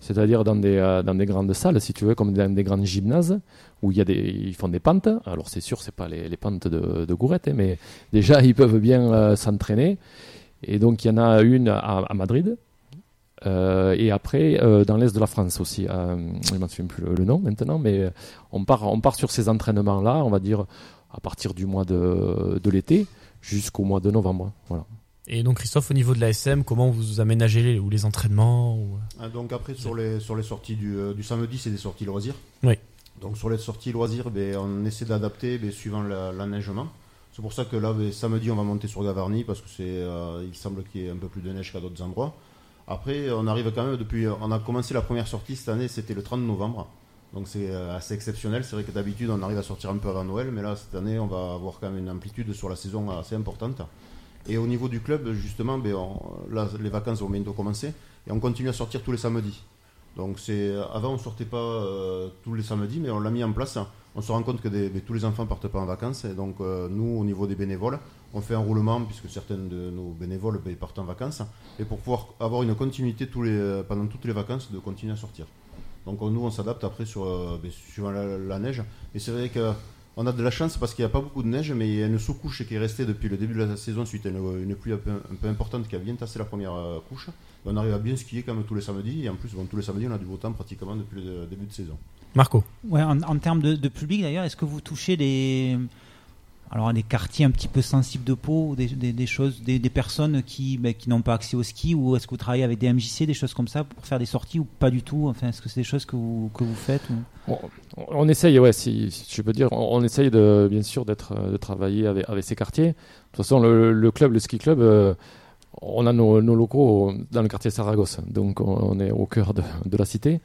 c'est-à-dire dans des, euh, dans des grandes salles, si tu veux, comme dans des grands gymnases, où y a des, ils font des pentes. Alors c'est sûr, c'est pas les, pentes de, de Gourette, hein, mais déjà ils peuvent bien s'entraîner. Et donc il y en a une à, à Madrid. euh, et après, euh, dans l'est de la France aussi, euh, je ne me souviens plus le, le nom maintenant, mais on part, on part sur ces entraînements-là, on va dire à partir du mois de, de l'été jusqu'au mois de novembre. Voilà. Et donc, Christophe, au niveau de l'ASM, comment vous aménagez les, ou les entraînements ou... Ah, donc après sur les, sur les sorties du, du samedi, c'est des sorties loisirs. Oui. Donc sur les sorties loisirs, ben, on essaie d'adapter ben, suivant la- l'enneigement. C'est pour ça que là, ben, samedi, on va monter sur Gavarnie parce que c'est, euh, il semble qu'il y ait un peu plus de neige qu'à d'autres endroits. Après, on arrive quand même depuis. On a commencé la première sortie cette année, c'était le 30 novembre. Donc c'est euh, assez exceptionnel. C'est vrai que d'habitude, on arrive à sortir un peu avant Noël, mais là, cette année, on va avoir quand même une amplitude sur la saison assez importante. Et au niveau du club, justement, ben, là, les vacances vont bientôt commencer et on continue à sortir tous les samedis. Donc c'est avant on sortait pas euh, tous les samedis, mais on l'a mis en place. On se rend compte que tous les enfants partent pas en vacances et donc euh, nous au niveau des bénévoles, on fait un roulement puisque certains de nos bénévoles ben, partent en vacances et pour pouvoir avoir une continuité euh, pendant toutes les vacances de continuer à sortir. Donc on- nous on s'adapte après sur euh, ben, suivant la, neige. Et c'est vrai que on a de la chance parce qu'il n'y a pas beaucoup de neige, mais il y a une sous-couche qui est restée depuis le début de la saison suite à une, une pluie un peu, importante qui a bien tassé la première couche. On arrive à bien skier même tous les samedis. Et en plus, bon, tous les samedis, on a du beau temps pratiquement depuis le début de saison. Marco. Ouais, en, en termes de, de public d'ailleurs, est-ce que vous touchez des, alors des quartiers un petit peu sensibles de peau, des, des, des choses, des, des personnes qui, ben, qui n'ont pas accès au ski, ou est-ce que vous travaillez avec des MJC, des choses comme ça pour faire des sorties ou pas du tout? Enfin, est-ce que c'est des choses que vous, que vous faites ou... On, on essaye, ouais, si, si je peux dire, on, on essaye de, bien sûr d'être, de travailler avec, avec ces quartiers. De toute façon, le, le club, le ski club, euh, on a nos, nos locaux dans le quartier Saragosse, donc on, on est au cœur de, de la cité.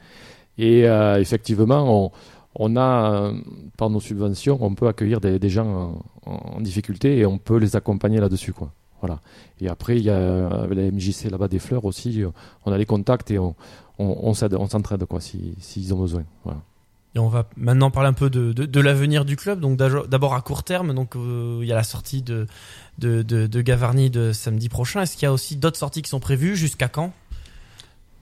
Et euh, effectivement, on, a, par nos subventions, on peut accueillir des, gens en, difficulté et on peut les accompagner là-dessus, quoi. Voilà. Et après, il y a la MJC là-bas des fleurs aussi. On a les contacts et on, s'entraide quoi, si- s'ils ont besoin. Et on va maintenant parler un peu de, l'avenir du club. Donc d'abord à court terme, donc euh, il y a la sortie de, de, Gavarnie de samedi prochain. Est-ce qu'il y a aussi d'autres sorties qui sont prévues? Jusqu'à quand?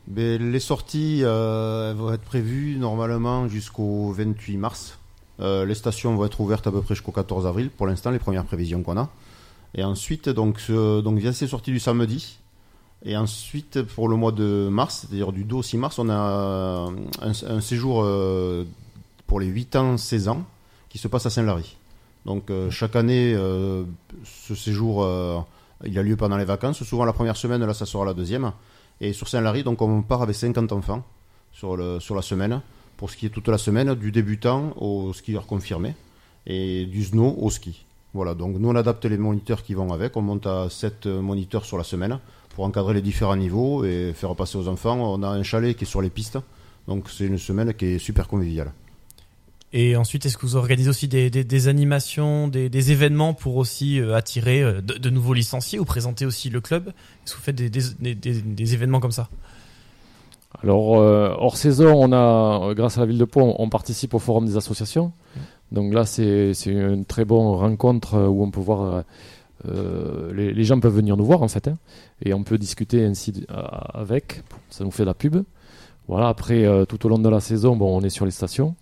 Mais les sorties euh, vont être prévues normalement jusqu'au 28 mars. Euh, les stations vont être ouvertes à peu près jusqu'au 14 avril, pour l'instant, les premières prévisions qu'on a. Et ensuite, donc, donc via ces sorties du samedi. Et ensuite, pour le mois de mars, c'est-à-dire du 2 au 6 mars, on a un, séjour euh, pour les 8 ans, 16 ans, qui se passe à Saint-Lary. Donc chaque année, ce séjour, il a lieu pendant les vacances. Souvent la première semaine, là, ça sera la deuxième. Et sur Saint-Lary, donc on part avec 50 enfants sur, la semaine pour est toute la semaine, du débutant au skieur confirmé et du snow au ski. Voilà, donc nous on adapte les moniteurs qui vont avec, on monte à 7 moniteurs sur la semaine pour encadrer les différents niveaux et faire passer aux enfants. On a un chalet qui est sur les pistes, donc c'est une semaine qui est super conviviale. Et ensuite, est-ce que vous organisez aussi des, animations, des, événements pour aussi euh, attirer euh, de, nouveaux licenciés ou présenter aussi le club? Est-ce que vous faites des, événements comme ça? Alors, euh, hors saison, on a, grâce à la ville de Pau, on participe au forum des associations. Donc là, c'est une très bonne rencontre où on peut voir. les, gens peuvent venir nous voir en fait, hein, et on peut discuter ainsi avec. Ça nous fait de la pub. Voilà. Après, tout au long de la saison, bon, on est sur les stations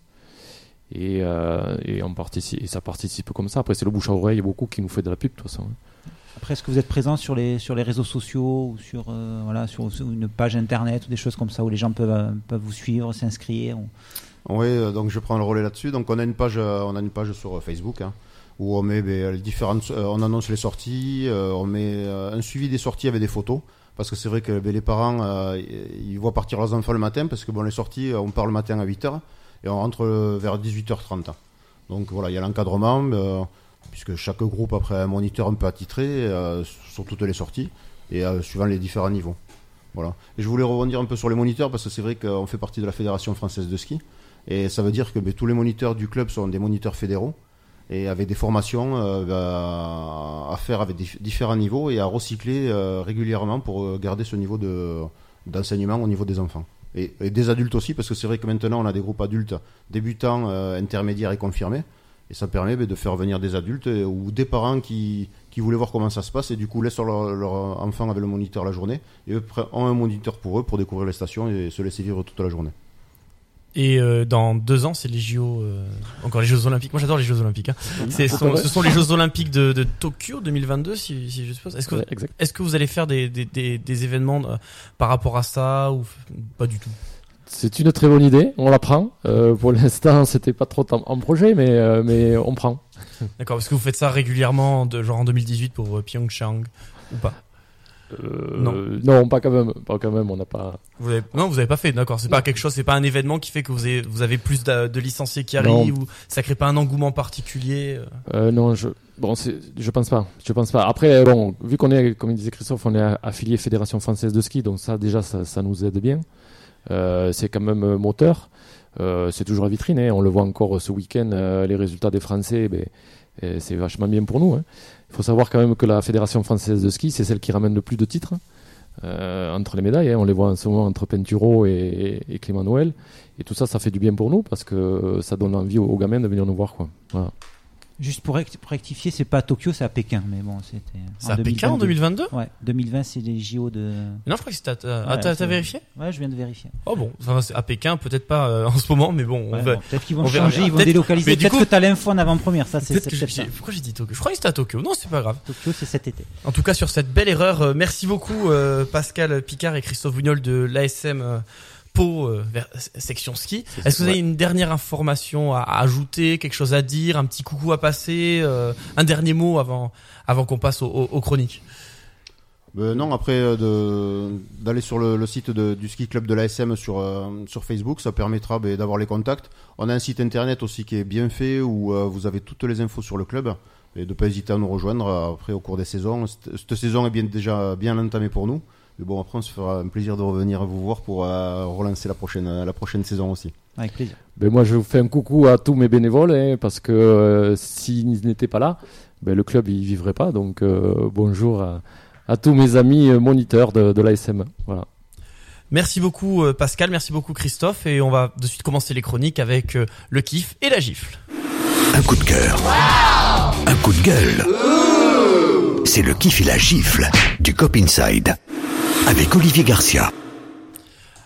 et, euh, et on participe, et ça participe comme ça. Après, c'est le bouche à oreille, beaucoup qui nous fait de la pub de toute façon. hein. Après, est-ce que vous êtes présent sur les, sur les réseaux sociaux ou sur, euh, voilà, sur, sur une page internet ou des choses comme ça où les gens peuvent, euh, peuvent vous suivre, s'inscrire ou- Oui, donc je prends le relais là-dessus. Donc on a une page, on a une page sur Facebook hein, où on met ben, les différentes, on annonce les sorties, euh, on met euh, un suivi des sorties avec des photos. Parce que c'est vrai que ben, les parents, euh, ils voient partir leurs enfants le matin parce que bon, les sorties, on part le matin à 8h et on rentre euh, vers 18h30. Donc voilà, il y a l'encadrement, euh, puisque chaque groupe après un moniteur un peu attitré euh, sur toutes les sorties et suivant les différents niveaux. Voilà. Et je voulais rebondir un peu sur les moniteurs parce que c'est vrai qu'on fait partie de la Fédération française de ski. Et ça veut dire que ben, tous les moniteurs du club sont des moniteurs fédéraux et avec des formations bah, à faire avec dif- différents niveaux et à recycler régulièrement pour garder ce niveau de, d'enseignement au niveau des enfants. Et, des adultes aussi, parce que c'est vrai que maintenant on a des groupes adultes débutants, euh, intermédiaires et confirmés. Et ça permet ben, de faire venir des adultes euh, ou des parents qui, qui voulaient voir comment ça se passe et du coup laissent leur, leur enfant avec le moniteur la journée. Et eux ont un moniteur pour eux pour découvrir les stations et se laisser vivre toute la journée. Et euh, dans deux ans, c'est les JO, euh, encore les Jeux Olympiques. Moi, j'adore les Jeux Olympiques. Hein. C'est- ce, sont, ce sont les Jeux Olympiques de, de Tokyo 2022, si, si je suppose. Est-ce que, Ouais, exact. est-ce que vous allez faire des, des, des, des événements euh, par rapport à ça ou pas du tout? C'est une très bonne idée, on la prend. Euh, pour l'instant, c'était pas trop en, en projet, mais, euh, mais on prend. D'accord, parce que vous faites ça régulièrement, de, genre en 2018 pour euh, Pyeongchang ou pas? Euh, Non. non, pas quand même. Pas quand même, on n'a pas. Vous avez, non, vous avez pas fait, d'accord. C'est pas quelque chose, c'est pas un événement qui fait que vous avez, vous avez plus de, de licenciés qui Non. arrivent ou ça crée pas un engouement particulier. euh. Euh, non, je, bon, je pense pas. Je pense pas. Après, bon, vu qu'on est, comme il disait Christophe, on est affilié Fédération française de ski, donc ça, déjà, ça, ça nous aide bien. Euh, c'est quand même moteur. Euh, c'est toujours la vitrine. hein. On le voit encore ce week-end, euh, les résultats des Français, ben, c'est vachement bien pour nous. hein. Il faut savoir quand même que la Fédération française de ski, c'est celle qui ramène le plus de titres euh, entre les médailles. hein. On les voit en ce moment entre Penturo et, Clément Noël. Et tout ça, ça fait du bien pour nous parce que ça donne envie aux, aux gamins de venir nous voir. Quoi. Voilà. Juste pour, rect- pour rectifier, c'est pas à Tokyo, c'est à Pékin. Mais bon, c'était. C'est à Pékin en 2022 Ouais, 2020, c'est les JO de. Non, je crois que c'était. à- Ah, Ouais, t'as, vérifié? Ouais, je viens de vérifier. Oh bon, enfin, c'est à Pékin, peut-être pas euh, en ce moment, mais bon. Ouais, on va- bon, peut-être qu'ils vont on changer, ils vont délocaliser. Peut-être coup- que t'as l'info en avant-première, ça c'est ça. Pourquoi j'ai dit Tokyo? Je crois que c'était à Tokyo. Non, c'est pas grave. Tokyo, c'est cet été. En tout cas, sur cette belle erreur, euh, merci beaucoup euh, Pascal Picard et Christophe Bugnol de l'ASM Pau, euh, vers- section ski. Est-ce que vous avez une dernière information à, à ajouter, quelque chose à dire, un petit coucou à passer, euh, un dernier mot avant, avant qu'on passe aux, chroniques? Ben non, après euh, d'aller sur le, le site de- du ski club de l'ASM sur, euh, sur Facebook, ça permettra ben, d'avoir les contacts. On a un site internet aussi qui est bien fait où euh, vous avez toutes les infos sur le club et de ne pas hésiter à nous rejoindre euh, après au cours des saisons. Cette, cette saison est bien, déjà bien entamée pour nous. Mais bon, après, on se fera un plaisir de revenir vous voir pour euh, relancer la prochaine, la prochaine saison aussi. Avec plaisir. Ben moi, je vous fais un coucou à tous mes bénévoles, hein, parce que euh, s'ils n'étaient pas là, ben le club il vivrait pas. Donc euh, bonjour à, à tous mes amis moniteurs de, de l'ASM. Voilà. Merci beaucoup Pascal, merci beaucoup Christophe et on va de suite commencer les chroniques avec euh, le kiff et la gifle. Un coup de cœur. Un coup de gueule. C'est le kiff et la gifle du Cop Inside. Avec Olivier Garcia.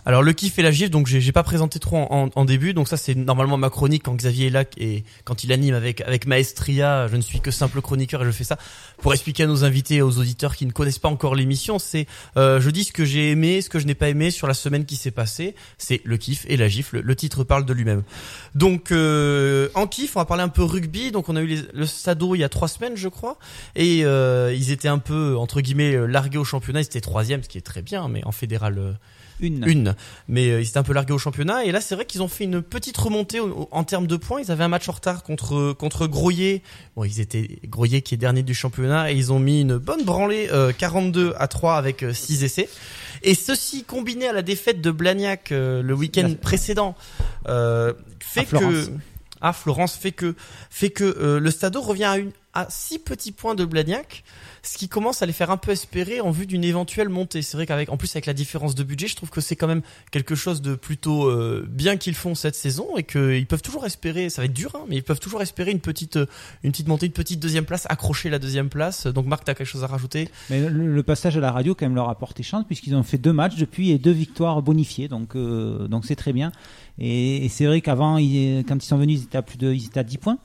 Alors le kiff et la gifle, donc j'ai pas présenté trop en, en- en début, donc ça c'est normalement ma chronique quand Xavier est là et quand il anime avec avec Maestria, je ne suis que simple chroniqueur et je fais ça pour expliquer à nos invités et aux auditeurs qui ne connaissent pas encore l'émission. C'est euh, je dis ce que j'ai aimé, ce que je n'ai pas aimé sur la semaine qui s'est passée. C'est le kiff et la gifle. Le titre parle de lui-même. Donc euh, en kiff, on va parler un peu rugby. Donc on a eu le Sado il y a trois semaines, je crois, et euh, ils étaient un peu entre guillemets euh, largués au championnat. Ils étaient troisième, ce qui est très bien, mais en fédéral. Euh, Une. Une. Mais euh, ils étaient un peu largués au championnat. Et là, c'est vrai qu'ils ont fait une petite remontée au- au- en termes de points. Ils avaient un match en retard contre contre Groyer. Bon, ils étaient Groyer qui est dernier du championnat et ils ont mis une bonne branlée euh, 42 à 3 avec 6 essais. Et ceci combiné à la défaite de Blagnac euh, le week-end précédent euh, fait que à Florence fait que fait que euh, le Stadeau revient à une à 6 petits points de Blagnac ce qui commence à les faire un peu espérer en vue d'une éventuelle montée. C'est vrai qu'avec, en plus avec la différence de budget, je trouve que c'est quand même quelque chose de plutôt euh, bien qu'ils font cette saison et qu'ils peuvent toujours espérer. Ça va être dur, hein, mais ils peuvent toujours espérer une petite, euh, une petite montée, une petite deuxième place, accrocher la deuxième place. Donc Marc, t'as quelque chose à rajouter? Mais le, passage à la radio quand même leur a porté chance puisqu'ils ont fait deux matchs depuis et deux victoires bonifiées donc euh, donc c'est très bien et, c'est vrai qu'avant quand ils sont venus ils étaient à plus de ils étaient à 10 points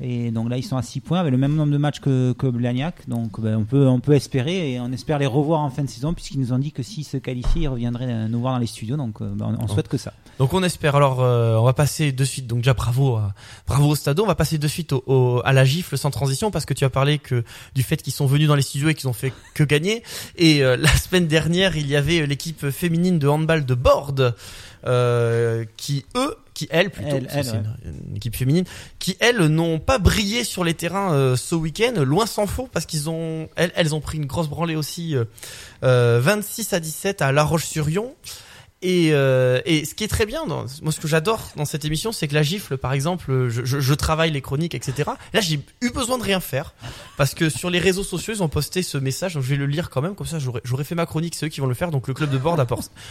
et donc là ils sont à 6 points avec le même nombre de matchs que, que Blagnac donc ben, on peut on peut espérer et on espère les revoir en fin de saison puisqu'ils nous ont dit que s'ils se qualifiaient ils reviendraient euh, nous voir dans les studios donc euh, ben, on, on souhaite que ça Donc on espère. Alors euh, on va passer de suite. Donc déjà bravo, à- bravo au Stadeau. On va passer de suite au, au- à la gifle sans transition parce que tu as parlé que du fait qu'ils sont venus dans les studios et qu'ils ont fait que gagner. Et euh, la semaine dernière, il y avait l'équipe féminine de handball de Borde euh, qui eux, qui elles plutôt, elles, c'est ouais. une, une équipe féminine, qui elles n'ont pas brillé sur les terrains euh, ce week-end. Loin s'en faut parce qu'ils ont, elles, elles ont pris une grosse branlée aussi, euh, euh, 26 à 17 à La Roche-sur-Yon. Et, euh, et ce qui est très bien, dans, moi ce que j'adore dans cette émission, c'est que la gifle, par exemple, je, je, je travaille les chroniques, etc. Là, j'ai eu besoin de rien faire parce que sur les réseaux sociaux, ils ont posté ce message, donc je vais le lire quand même, comme ça j'aurais fait ma chronique, c'est eux qui vont le faire. Donc le club de Borde a,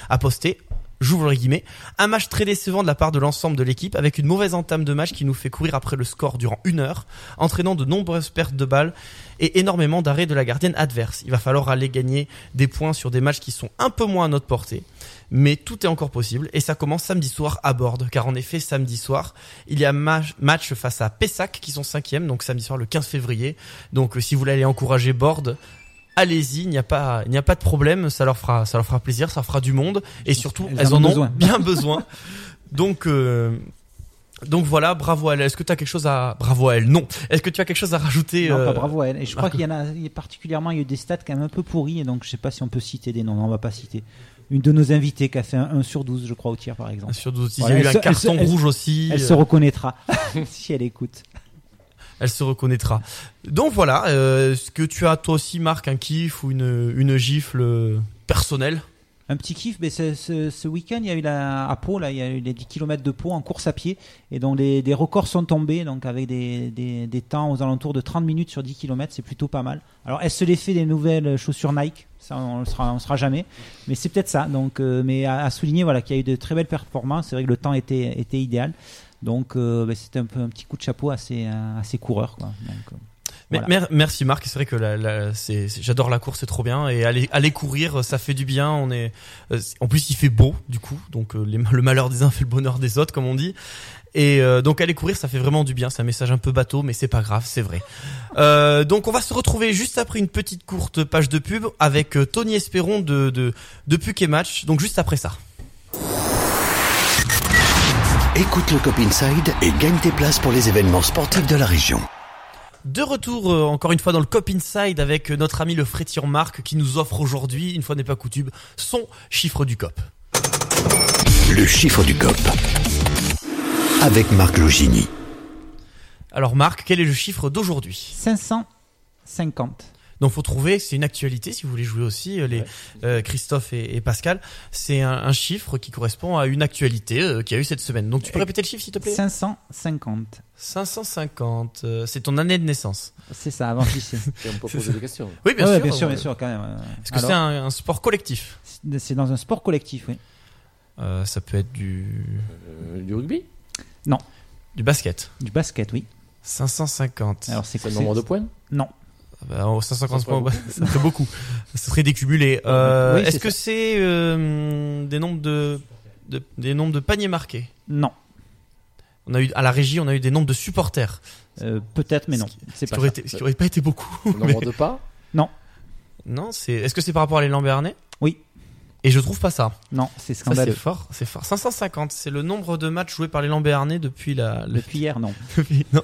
a posté, j'ouvre les guillemets, un match très décevant de la part de l'ensemble de l'équipe, avec une mauvaise entame de match qui nous fait courir après le score durant une heure, entraînant de nombreuses pertes de balles et énormément d'arrêts de la gardienne adverse. Il va falloir aller gagner des points sur des matchs qui sont un peu moins à notre portée. Mais tout est encore possible et ça commence samedi soir à Borde, car en effet samedi soir il y a ma- match face à Pessac qui sont cinquième, donc samedi soir le 15 février. Donc euh, si vous voulez aller encourager Borde, allez-y, il n'y a pas, il n'y a pas de problème, ça leur fera, ça leur fera plaisir, ça leur fera du monde et surtout Elles elles, en en ont besoin. bien besoin. Donc euh, donc voilà, bravo à elle. Est-ce que tu as quelque chose à bravo à elle Non. Est-ce que tu as quelque chose à rajouter non, euh, pas bravo à elle et je crois qu'il y en a particulièrement il y a eu des stats quand même un peu pourris et donc je sais pas si on peut citer des noms non, on va pas citer une de nos invités qui a fait un 1 sur 12 je crois au tir par exemple Un sur 12, il y a eu un elle carton elle- rouge aussi, elle euh. se reconnaîtra si elle écoute elle se reconnaîtra. Donc voilà, euh, est-ce que tu as toi aussi Marc un kiff ou une, une gifle personnelle? Un petit kiff, mais ce, ce, week-end, il y a eu la, à Pau, là, il y a eu les 10 km de Pau en course à pied, et donc les, des records sont tombés, donc avec des, des, des temps aux alentours de 30 minutes sur 10 km, c'est plutôt pas mal. Alors, est-ce l'effet des nouvelles chaussures Nike? Ça, on le sera, on sera jamais, mais c'est peut-être ça. Donc, euh, mais à, à souligner, voilà, qu'il y a eu de très belles performances. C'est vrai que le temps était, était idéal, donc euh, bah, c'était un peu un petit coup de chapeau à ces, à ces coureurs, quoi. Donc, euh, Mais- voilà. mer- merci Marc, c'est vrai que la, la- j'adore la course, c'est trop bien et aller, aller courir, ça fait du bien. On est, euh, en plus il fait beau du coup, donc euh, les- le malheur des uns fait le bonheur des autres, comme on dit. Et euh, donc aller courir, ça fait vraiment du bien. C'est un message un peu bateau, mais c'est pas grave, c'est vrai. Euh, donc on va se retrouver juste après une petite courte page de pub avec Tony Espéron de de, de Puck et Match. Donc juste après ça. Écoute le Cop Inside et gagne tes places pour les événements sportifs de la région. De retour euh, encore une fois dans le Cop Inside avec euh, notre ami le frétillant Marc qui nous offre aujourd'hui, une fois n'est pas coutume, son chiffre du Cop. Le chiffre du Cop. Avec Marc Logini. Alors Marc, quel est le chiffre d'aujourd'hui? 550. Donc faut trouver, c'est une actualité si vous voulez jouer aussi, euh, les euh, Christophe et, et Pascal, c'est un, un chiffre qui correspond à une actualité euh, qu'il y a eu cette semaine. Donc tu peux répéter le chiffre s'il te plaît? 550. 550, euh, c'est ton année de naissance. C'est ça, avant. Et on peut poser des questions. Oui, bien Ouais, sûr. bien sûr, ouais. bien sûr, quand même. euh, Est-ce que c'est un, un sport collectif C'est dans un sport collectif, oui. Euh, Ça peut être du... Euh, du rugby? Non. Du basket Du basket, oui. 550. Alors, c'est C'est le nombre de points Non. Bah, oh, 550 Ça points, ferait bah, ça ferait beaucoup. Ça serait décumulé. Euh, Oui, Est-ce que c'est euh, des nombres de, de- des nombres de paniers marqués? Non. On a eu à la régie, on a eu des nombres de supporters. Euh, Peut-être, mais non. C'est Ce pas qui, été, ce qui aurait pas été beaucoup. Le nombre mais- de pas? Non. Non, c'est. Est-ce que c'est par rapport à l'élan béarnais Oui. Et je trouve pas ça. Non, c'est scandaleux. c'est fort, c'est fort. 550, c'est le nombre de matchs joués par l'élan béarnais depuis la. le- Depuis hier, non. non.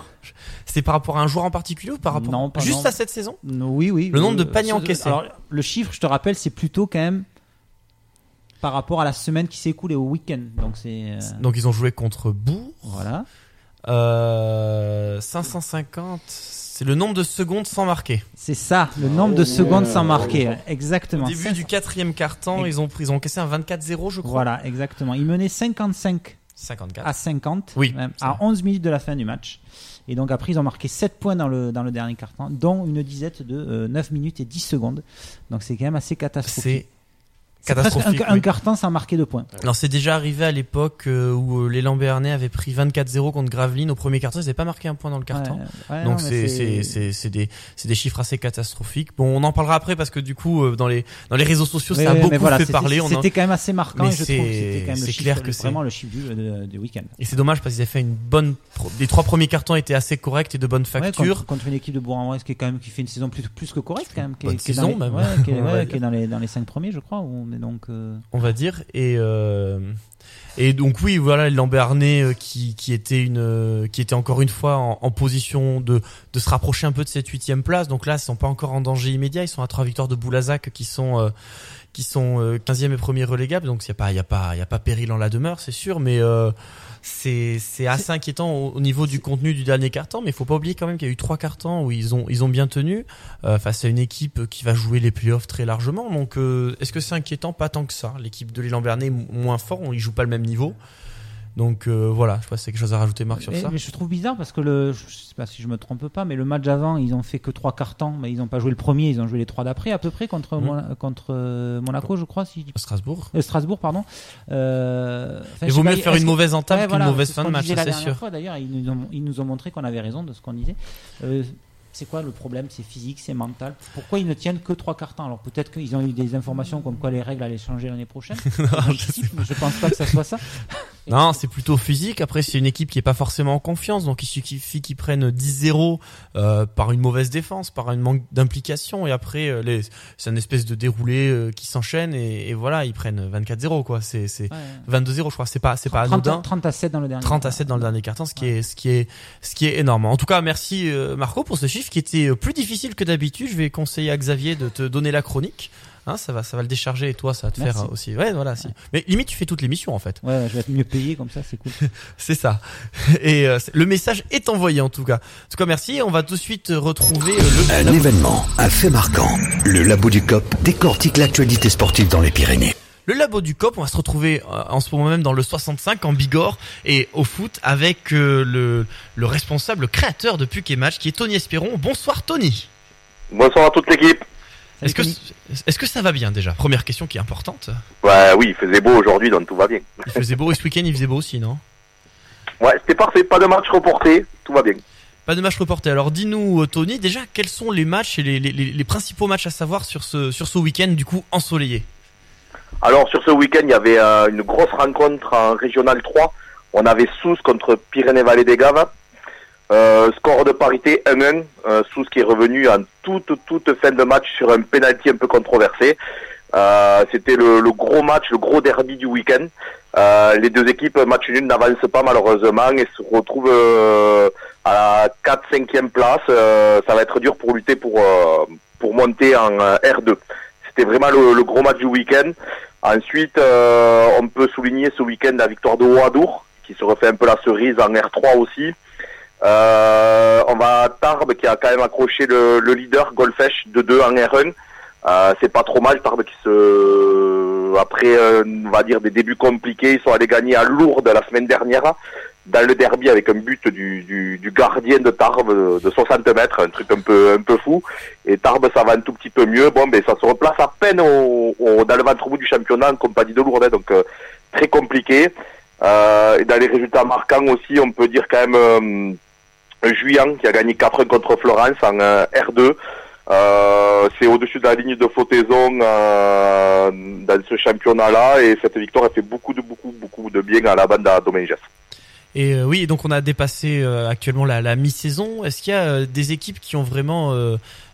C'est par rapport à un joueur en particulier ou par rapport Non, pas- juste non. à cette saison? Non, Oui, oui. Le nombre de Euh, paniers encaissés. Alors, le chiffre, je te rappelle, c'est plutôt quand même par rapport à la semaine qui s'est écoulée au week-end. Donc c'est. euh, Donc ils ont joué contre Bourg. Voilà. Euh, 550, c'est le nombre de secondes sans marquer. C'est ça, le nombre de secondes sans marquer. ouais, Exactement. Au début du quatrième quart-temps, ils ont, pris- ils ont encaissé un 24-0, je crois. Voilà, exactement. Il menait 55 54. à 50, Oui, même, c'est à 11 minutes de la fin du match. Et donc après, ils ont marqué 7 points dans le, dans le dernier quart-temps, dont une disette de euh, 9 minutes et 10 secondes. Donc c'est quand même assez catastrophique. Catastrophique. Un, un oui. quart-temps sans marquer de points. Alors c'est déjà arrivé à l'époque euh, où euh, l'élan Béarnais avait pris 24-0 contre Gravelines au premier carton, ils n'avaient pas marqué un point dans le carton. Ouais, ouais, Donc mais c'est c'est- c'est c'est c'est des c'est des chiffres assez catastrophiques. Bon, on en parlera après parce que du coup euh, dans les dans les réseaux sociaux Ouais, ça a ouais, beaucoup mais voilà, fait c'était- parler. C'était quand même assez marquant Mais c'était quand même c'est le c'est clair que c'est vraiment le chiffre du, week-end. et c'est dommage parce qu'ils avaient fait une bonne. Les trois premiers cartons étaient assez corrects et de bonne Ouais, facture. contre, contre une équipe de Bourg-en-Bresse qui est quand même qui fait une saison plus, plus que correcte quand même qui Bonne qui est dans saison, les, même. ouais, qui est, ouais, dans les dans les cinq premiers je crois euh, on va dire. Et euh, et donc oui voilà l'élan Béarnais euh, qui qui était une qui était encore une fois en, en position de de se rapprocher un peu de cette huitième place. Donc là ils sont pas encore en danger immédiat. Ils sont à trois victoires de Boulazac qui sont qui sont euh, 15e et premier relégables donc il y a pas y a pas y a pas péril en la demeure c'est sûr. Mais c'est assez inquiétant au, au niveau du contenu du dernier carton mais il faut pas oublier quand même qu'il y a eu trois cartons où ils ont ils ont bien tenu euh, face à une équipe qui va jouer les playoffs très largement. Donc euh, est-ce que c'est inquiétant? Pas tant que ça. L'équipe de l'élan Bernay est mo- moins fort on y joue pas le même niveau donc euh, voilà je sais pas si c'est quelque chose à rajouter Marc sur mais, ça mais je trouve bizarre parce que le je sais pas si je me trompe pas mais le match avant ils ont fait que trois quarts-temps mais ils ont pas joué le premier ils ont joué les trois d'après à peu près contre. Mona- contre euh, Monaco je crois si Strasbourg Euh, Strasbourg pardon Il vaut mieux faire une mauvaise entame Ouais, qu'une voilà, mauvaise fin de match, c'est sûr. d'ailleurs ils nous ont ils nous ont montré qu'on avait raison de ce qu'on disait c'est quoi le problème? C'est physique, c'est mental. Pourquoi ils ne tiennent que trois temps Alors peut-être qu'ils ont eu des informations comme quoi les règles allaient changer l'année prochaine. Je pense pas que ça soit ça. Non, c'est plutôt physique. Après, c'est une équipe qui est pas forcément en confiance, donc il suffit qu'ils prennent 10-0 euh, par une mauvaise défense, par un manque d'implication, et après, euh, les... c'est une espèce de déroulé euh, qui s'enchaîne, et, et voilà, ils prennent 24-0 quoi. C'est c'est Ouais. 22-0, je crois. C'est pas c'est pas 30, anodin. 30 à 7 dans le dernier. 30 à 7 dans le dernier carton, ce qui est ce qui est ce qui est énorme. En tout cas, merci euh, Marco pour ce chiffre qui était euh, plus difficile que d'habitude. Je vais conseiller à Xavier de te donner la chronique. Hein, ça va ça va le décharger et toi ça va te Merci. faire euh, aussi. Ouais, voilà, si. Mais limite tu fais toute l'émission en fait. Ouais, je vais être mieux payé comme ça, c'est cool. C'est ça. Et euh, le message est envoyé en tout cas. En tout cas, merci. On va tout de suite retrouver euh, le Un événement, un fait marquant. Le Labo du COP décortique l'actualité sportive dans les Pyrénées. Le labo du COP, on va se retrouver en ce moment même dans le 65 en Bigorre et au foot avec euh, le, le responsable, le créateur de Puck et Match qui est Tony Espéron. Bonsoir Tony. Bonsoir à toute l'équipe. Est-ce que, est-ce que ça va bien déjà? Première question qui est importante. Ouais, oui, il faisait beau aujourd'hui, donc tout va bien. Il faisait beau et ce week-end il faisait beau aussi, non? Ouais, c'était parfait, pas de match reporté, tout va bien. Pas de match reporté. Alors dis-nous euh, Tony, déjà quels sont les matchs et les, les- les- les principaux matchs à savoir sur ce, sur ce week-end du coup ensoleillé? Alors sur ce week-end, il y avait euh, une grosse rencontre en Régional 3. On avait Sousse contre Pyrénées-Vallée des Gaves. Euh, score de parité 1-1. Euh, Sousse qui est revenu en toute, toute fin de match sur un penalty un peu controversé. Euh, C'était le, gros match, le gros derby du week-end. Euh, les deux équipes, match nul, n'avancent pas malheureusement et se retrouvent à la 4-5e place. Ça va être dur pour lutter pour, pour monter en euh, R2. C'était vraiment le, gros match du week-end. Ensuite, on peut souligner ce week-end la victoire de Ouadour, qui se refait un peu la cerise en R3 aussi. Euh, on va à Tarbes, qui a quand même accroché le, le leader, Golfesh, de 2 en R1. Euh, c'est pas trop mal, Tarbes qui se... Après, euh, on va dire, des débuts compliqués, ils sont allés gagner à Lourdes la semaine dernière, dans le derby, avec un but du, du, du gardien de Tarbes de 60 mètres, un truc un peu, un peu fou. Et Tarbes, ça va un tout petit peu mieux. Bon, ben, ça se replace à peine au, au- dans le ventre bout du championnat en compagnie de Lourdes, donc euh, très compliqué. Euh, et dans les résultats marquants aussi, on peut dire quand même Juillan qui a gagné 4-1 contre Florence en euh, R2. Euh, c'est au-dessus de la ligne de flottaison euh, dans ce championnat-là et cette victoire a fait beaucoup de beaucoup beaucoup de bien à la bande à Domenges. Et euh, oui, donc on a dépassé actuellement la, la mi-saison. Est-ce qu'il y a des équipes qui ont vraiment,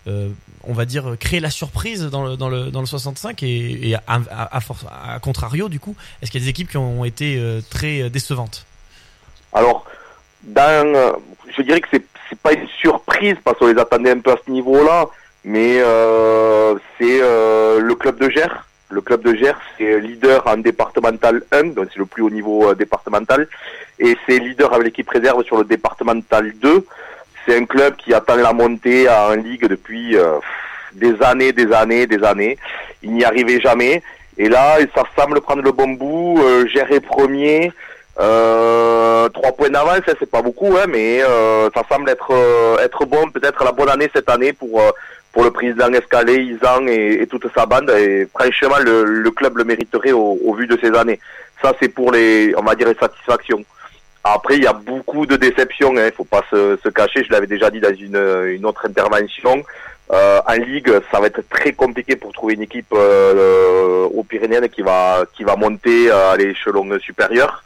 on va dire, créé la surprise dans le, dans le, dans le 65 et, et à, à, à force- à contrario, du coup, est-ce qu'il y a des équipes qui ont été très décevantes? Alors, dans, je dirais que c'est c'est pas une surprise parce qu'on les attendait un peu à ce niveau-là, mais euh, c'est euh, le club de Gers Le club de Gers, c'est leader en départemental 1, donc c'est le plus haut niveau euh, départemental, et c'est leader avec l'équipe réserve sur le départemental 2. C'est un club qui attend la montée en Ligue depuis des années, des années, des années. Il n'y arrivait jamais. Et là, ça semble prendre le bon bout. Gers est premier. Euh, trois points d'avance, hein, c'est pas beaucoup, hein, mais euh, ça semble être euh, être bon, peut-être la bonne année cette année pour euh, pour le président Escalé, Isan et, toute sa bande. Et franchement, le, le club le mériterait au, au vu de ces années. Ça, c'est pour les, on va dire, les satisfactions. Après, il y a beaucoup de déceptions. Il hein, faut pas se, se cacher. Je l'avais déjà dit dans une, une autre intervention. Euh, en Ligue, ça va être très compliqué pour trouver une équipe aux Pyrénées qui va qui va monter à l'échelon supérieur.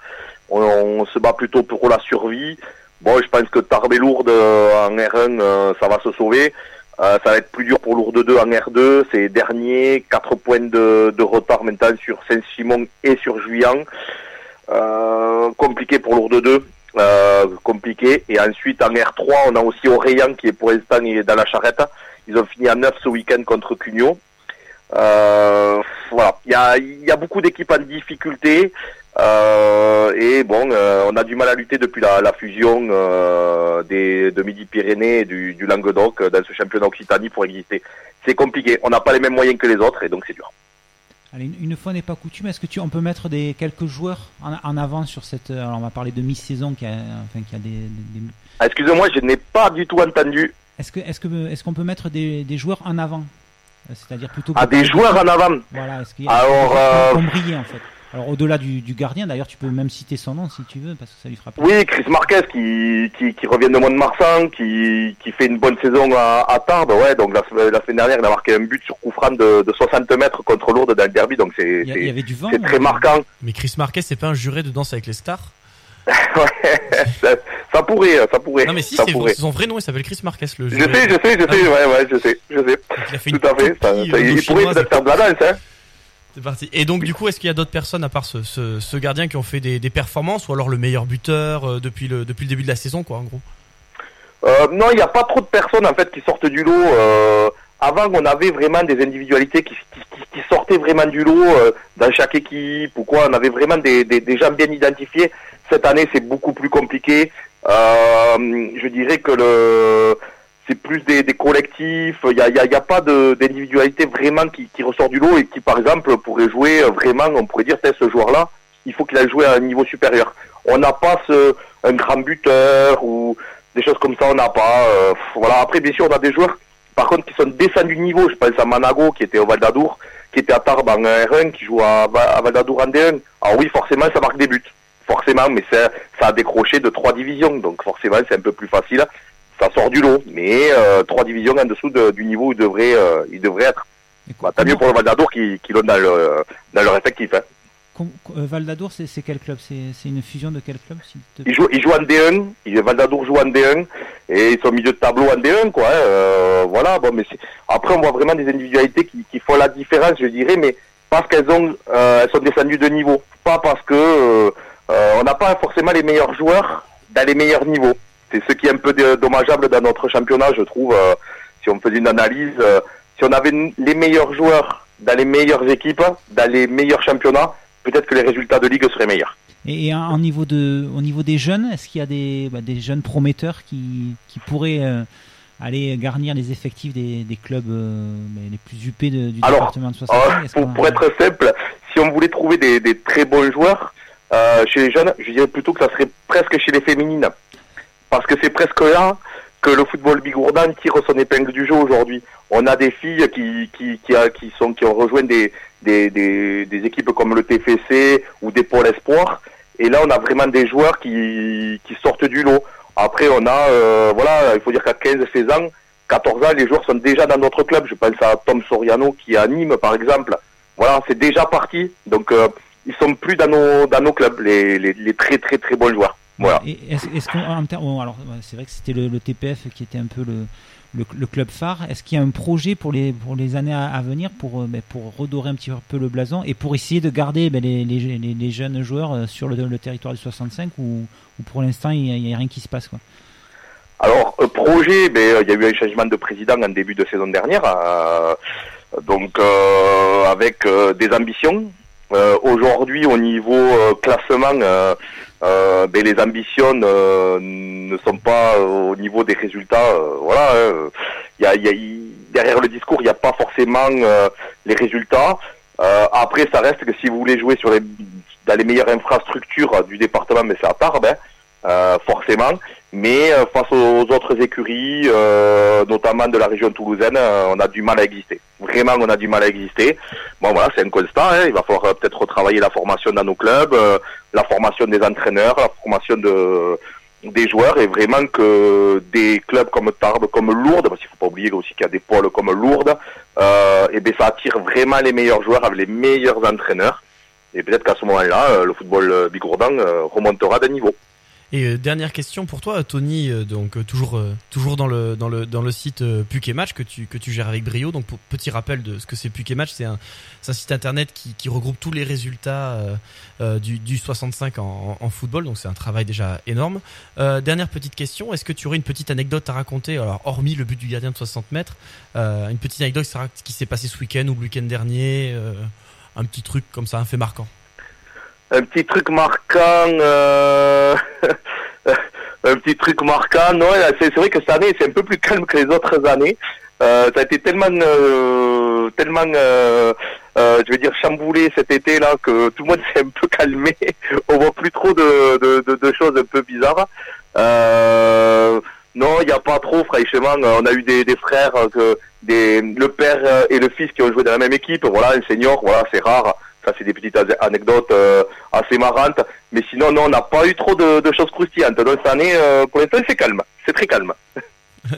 On, on se bat plutôt pour la survie. Bon, je pense que Tarbes Lourdes euh, en R1, euh, ça va se sauver. Euh, ça va être plus dur pour Lourdes 2 en R2. C'est dernier, 4 points de, de retard maintenant sur Saint-Simon et sur Juillan. Euh, compliqué pour Lourdes 2. Euh, compliqué. Et ensuite en R3, on a aussi Orléans qui est pour l'instant dans la charrette. Ils ont fini à 9 ce week-end contre Cugnot. Euh, voilà, il y a, y a beaucoup d'équipes en difficulté. Euh, et bon, euh, on a du mal à lutter depuis la, la fusion euh, des, de Midi-Pyrénées et du, du Languedoc dans ce championnat Occitanie pour exister. C'est compliqué, on n'a pas les mêmes moyens que les autres et donc c'est dur. Allez, une, fois n'est pas coutume, est-ce que tu, on peut mettre des quelques joueurs en, en avant sur cette. Alors on va parler de mi-saison qui a, enfin, qui a des. Ah, Excusez-moi, je n'ai pas du tout entendu. Est-ce que, est-ce que, est-ce qu'on peut mettre des, des joueurs en avant? C'est-à-dire plutôt. que- Ah, des joueurs en avant Voilà. Est-ce qu'il y a Alors, des joueurs en fait? Alors au-delà du, du gardien, d'ailleurs, tu peux même citer son nom si tu veux, parce que ça lui fera plaisir. Oui, Chris Marquez qui, qui, qui revient de Mont-de-Marsan, qui, qui fait une bonne saison à, à Tarbes. Ouais, donc la, la semaine dernière, il a marqué un but sur coup franc de, de 60 mètres contre Lourdes dans le derby, donc c'est Il y a- c'est- il y avait du vent, c'est très marquant. Mais Chris Marquez, c'est pas un juré de danse avec les stars ça, ça pourrait, ça pourrait. Non, mais si, ça c'est pourrait. son vrai nom, il s'appelle Chris Marquez, le Je juré. sais, je sais, je Ah sais, oui. ouais, ouais, je sais, je sais. Il a fait Tout à fait. Ça, euh, il pourrait peut-être faire de la danse, hein. C'est parti. Et donc, du coup, est-ce qu'il y a d'autres personnes, à part ce, ce, gardien, qui ont fait des, performances, ou alors le meilleur buteur euh, depuis, le, depuis le début de la saison, quoi, en gros? Euh, non, il n'y a pas trop de personnes en fait qui sortent du lot. Euh, avant, on avait vraiment des individualités qui, sortaient vraiment du lot dans chaque équipe ou quoi. On avait vraiment des, des, gens bien identifiés. Cette année, c'est beaucoup plus compliqué. Je dirais que le c'est plus des, collectifs. Il n'y a, a, pas d'individualité vraiment qui, ressort du lot et qui, par exemple, pourrait jouer euh, vraiment. On pourrait dire, ce joueur-là, il faut qu'il aille jouer à un niveau supérieur. On n'a pas ce, un grand buteur ou des choses comme ça, on n'a pas. euh, voilà. Après, bien sûr, on a des joueurs, par contre, qui sont descendus de niveau. Je pense à Manago, qui était au Val d'Adour, qui était à Tarbes en R1, qui joue à, à Val d'Adour en D1. Alors oui, forcément, ça marque des buts. Forcément, mais ça a décroché de trois divisions, donc forcément, c'est un peu plus facile. Ça sort du lot, mais euh, trois divisions en dessous de- du niveau où il devrait, euh, il devrait être. Bah, tant mieux pour le Val d'Adour qui, qui l'ont dans, le, dans leur effectif. Hein. Euh, Val d'Adour, c'est quel club? C'est une fusion de quel club Ils jouent, ils jouent en D1, ils, Val d'Adour joue en D1, et ils sont au milieu de tableau en D1, quoi. hein, euh, voilà, bon, mais après, on voit vraiment des individualités qui, qui font la différence, je dirais, mais parce qu'elles ont, euh, elles sont descendues de niveau, pas parce que euh, on n'a pas forcément les meilleurs joueurs dans les meilleurs niveaux. C'est ce qui est un peu dommageable dans notre championnat, je trouve. euh, si on faisait une analyse, euh, si on avait les meilleurs joueurs dans les meilleures équipes, dans les meilleurs championnats, peut-être que les résultats de ligue seraient meilleurs. Et, et en- en niveau de, au niveau des jeunes, est-ce qu'il y a des, bah, des jeunes prometteurs qui, qui pourraient euh, aller garnir les effectifs des, des clubs euh, bah, les plus huppés de- du Alors, département de 65 euh, Est-ce qu'on pour, a- pour être simple, si on voulait trouver des, des très bons joueurs chez les jeunes, je dirais plutôt que ça serait presque chez les féminines. Parce que c'est presque là que le football bigourdan tire son épingle du jeu aujourd'hui. On a des filles qui, qui, qui, sont, qui ont rejoint des, des, des, équipes comme le TFC ou des pôles espoirs. Et là, on a vraiment des joueurs qui, qui sortent du lot. Après, on a, euh, voilà, il faut dire qu'à 15-16 ans, 14 ans, les joueurs sont déjà dans notre club. Je pense à Tom Soriano qui est à Nîmes, par exemple. Voilà, c'est déjà parti. Donc, euh, ils sont plus dans nos, dans nos clubs, les, les très très très bons joueurs. Voilà. Est-ce qu'on alors c'est vrai que c'était le, le TPF qui était un peu le, le, le club phare. Est-ce qu'il y a un projet pour les pour les années à, à venir pour euh, ben, pour redorer un petit peu le blason et pour essayer de garder ben, les, les, les, jeunes joueurs euh, sur le, territoire du 65 ou, ou pour l'instant il n'y a, rien qui se passe quoi? Alors, euh, projet, ben, il y a eu un changement de président en début de saison dernière. euh, donc euh, avec euh, des ambitions. Aujourd'hui, au niveau classement, euh, euh, ben, les ambitions euh, ne sont pas au niveau des résultats. euh, voilà, hein. il y a, y a- il- derrière le discours, il n'y a pas forcément euh, les résultats. Euh, après, ça reste que si vous voulez jouer sur les, dans les meilleures infrastructures du département, mais c'est à Tarbes, hein, euh, forcément. Mais euh, face aux autres écuries, euh, notamment de la région toulousaine, euh, on a du mal à exister. Vraiment, on a du mal à exister. Bon, voilà, c'est un constat. hein. Il va falloir euh, peut-être retravailler la formation dans nos clubs, la formation des entraîneurs, la formation de des joueurs et vraiment que des clubs comme Tarbes, comme Lourdes, parce qu'il faut pas oublier aussi qu'il y a des pôles comme Lourdes, et ben ça attire vraiment les meilleurs joueurs avec les meilleurs entraîneurs. Et peut-être qu'à ce moment-là, le football bigourdan remontera d'un niveau. Et euh, dernière question pour toi, Tony, euh, donc euh, toujours dans le site Puck et Match que tu gères avec brio. Donc petit rappel de ce que c'est Puck et Match, c'est un site internet qui, regroupe tous les résultats du du 65 en, football. Donc c'est un travail déjà énorme. Dernière petite question, est-ce que tu aurais une petite anecdote à raconter? Alors hormis le but du gardien de 60 mètres, une petite anecdote qui s'est passé ce week-end ou le week-end dernier, un petit truc comme ça, un fait marquant. Un petit truc marquant, euh... un petit truc marquant. Non, c'est vrai que cette année c'est un peu plus calme que les autres années. Euh, ça a été tellement, euh, tellement, euh, euh, je vais dire chamboulé cet été là que tout le monde s'est un peu calmé. On voit plus trop de, de, de, choses un peu bizarres. Euh, non, il n'y a pas trop, franchement. On a eu des, des frères, euh, des, le père et le fils qui ont joué dans la même équipe. Voilà, un senior, voilà, c'est rare. Ça, c'est des petites ane- anecdotes euh, assez marrantes. Mais sinon, non, on n'a pas eu trop de, choses croustillantes. Donc, cette année, euh, c'est calme. C'est très calme.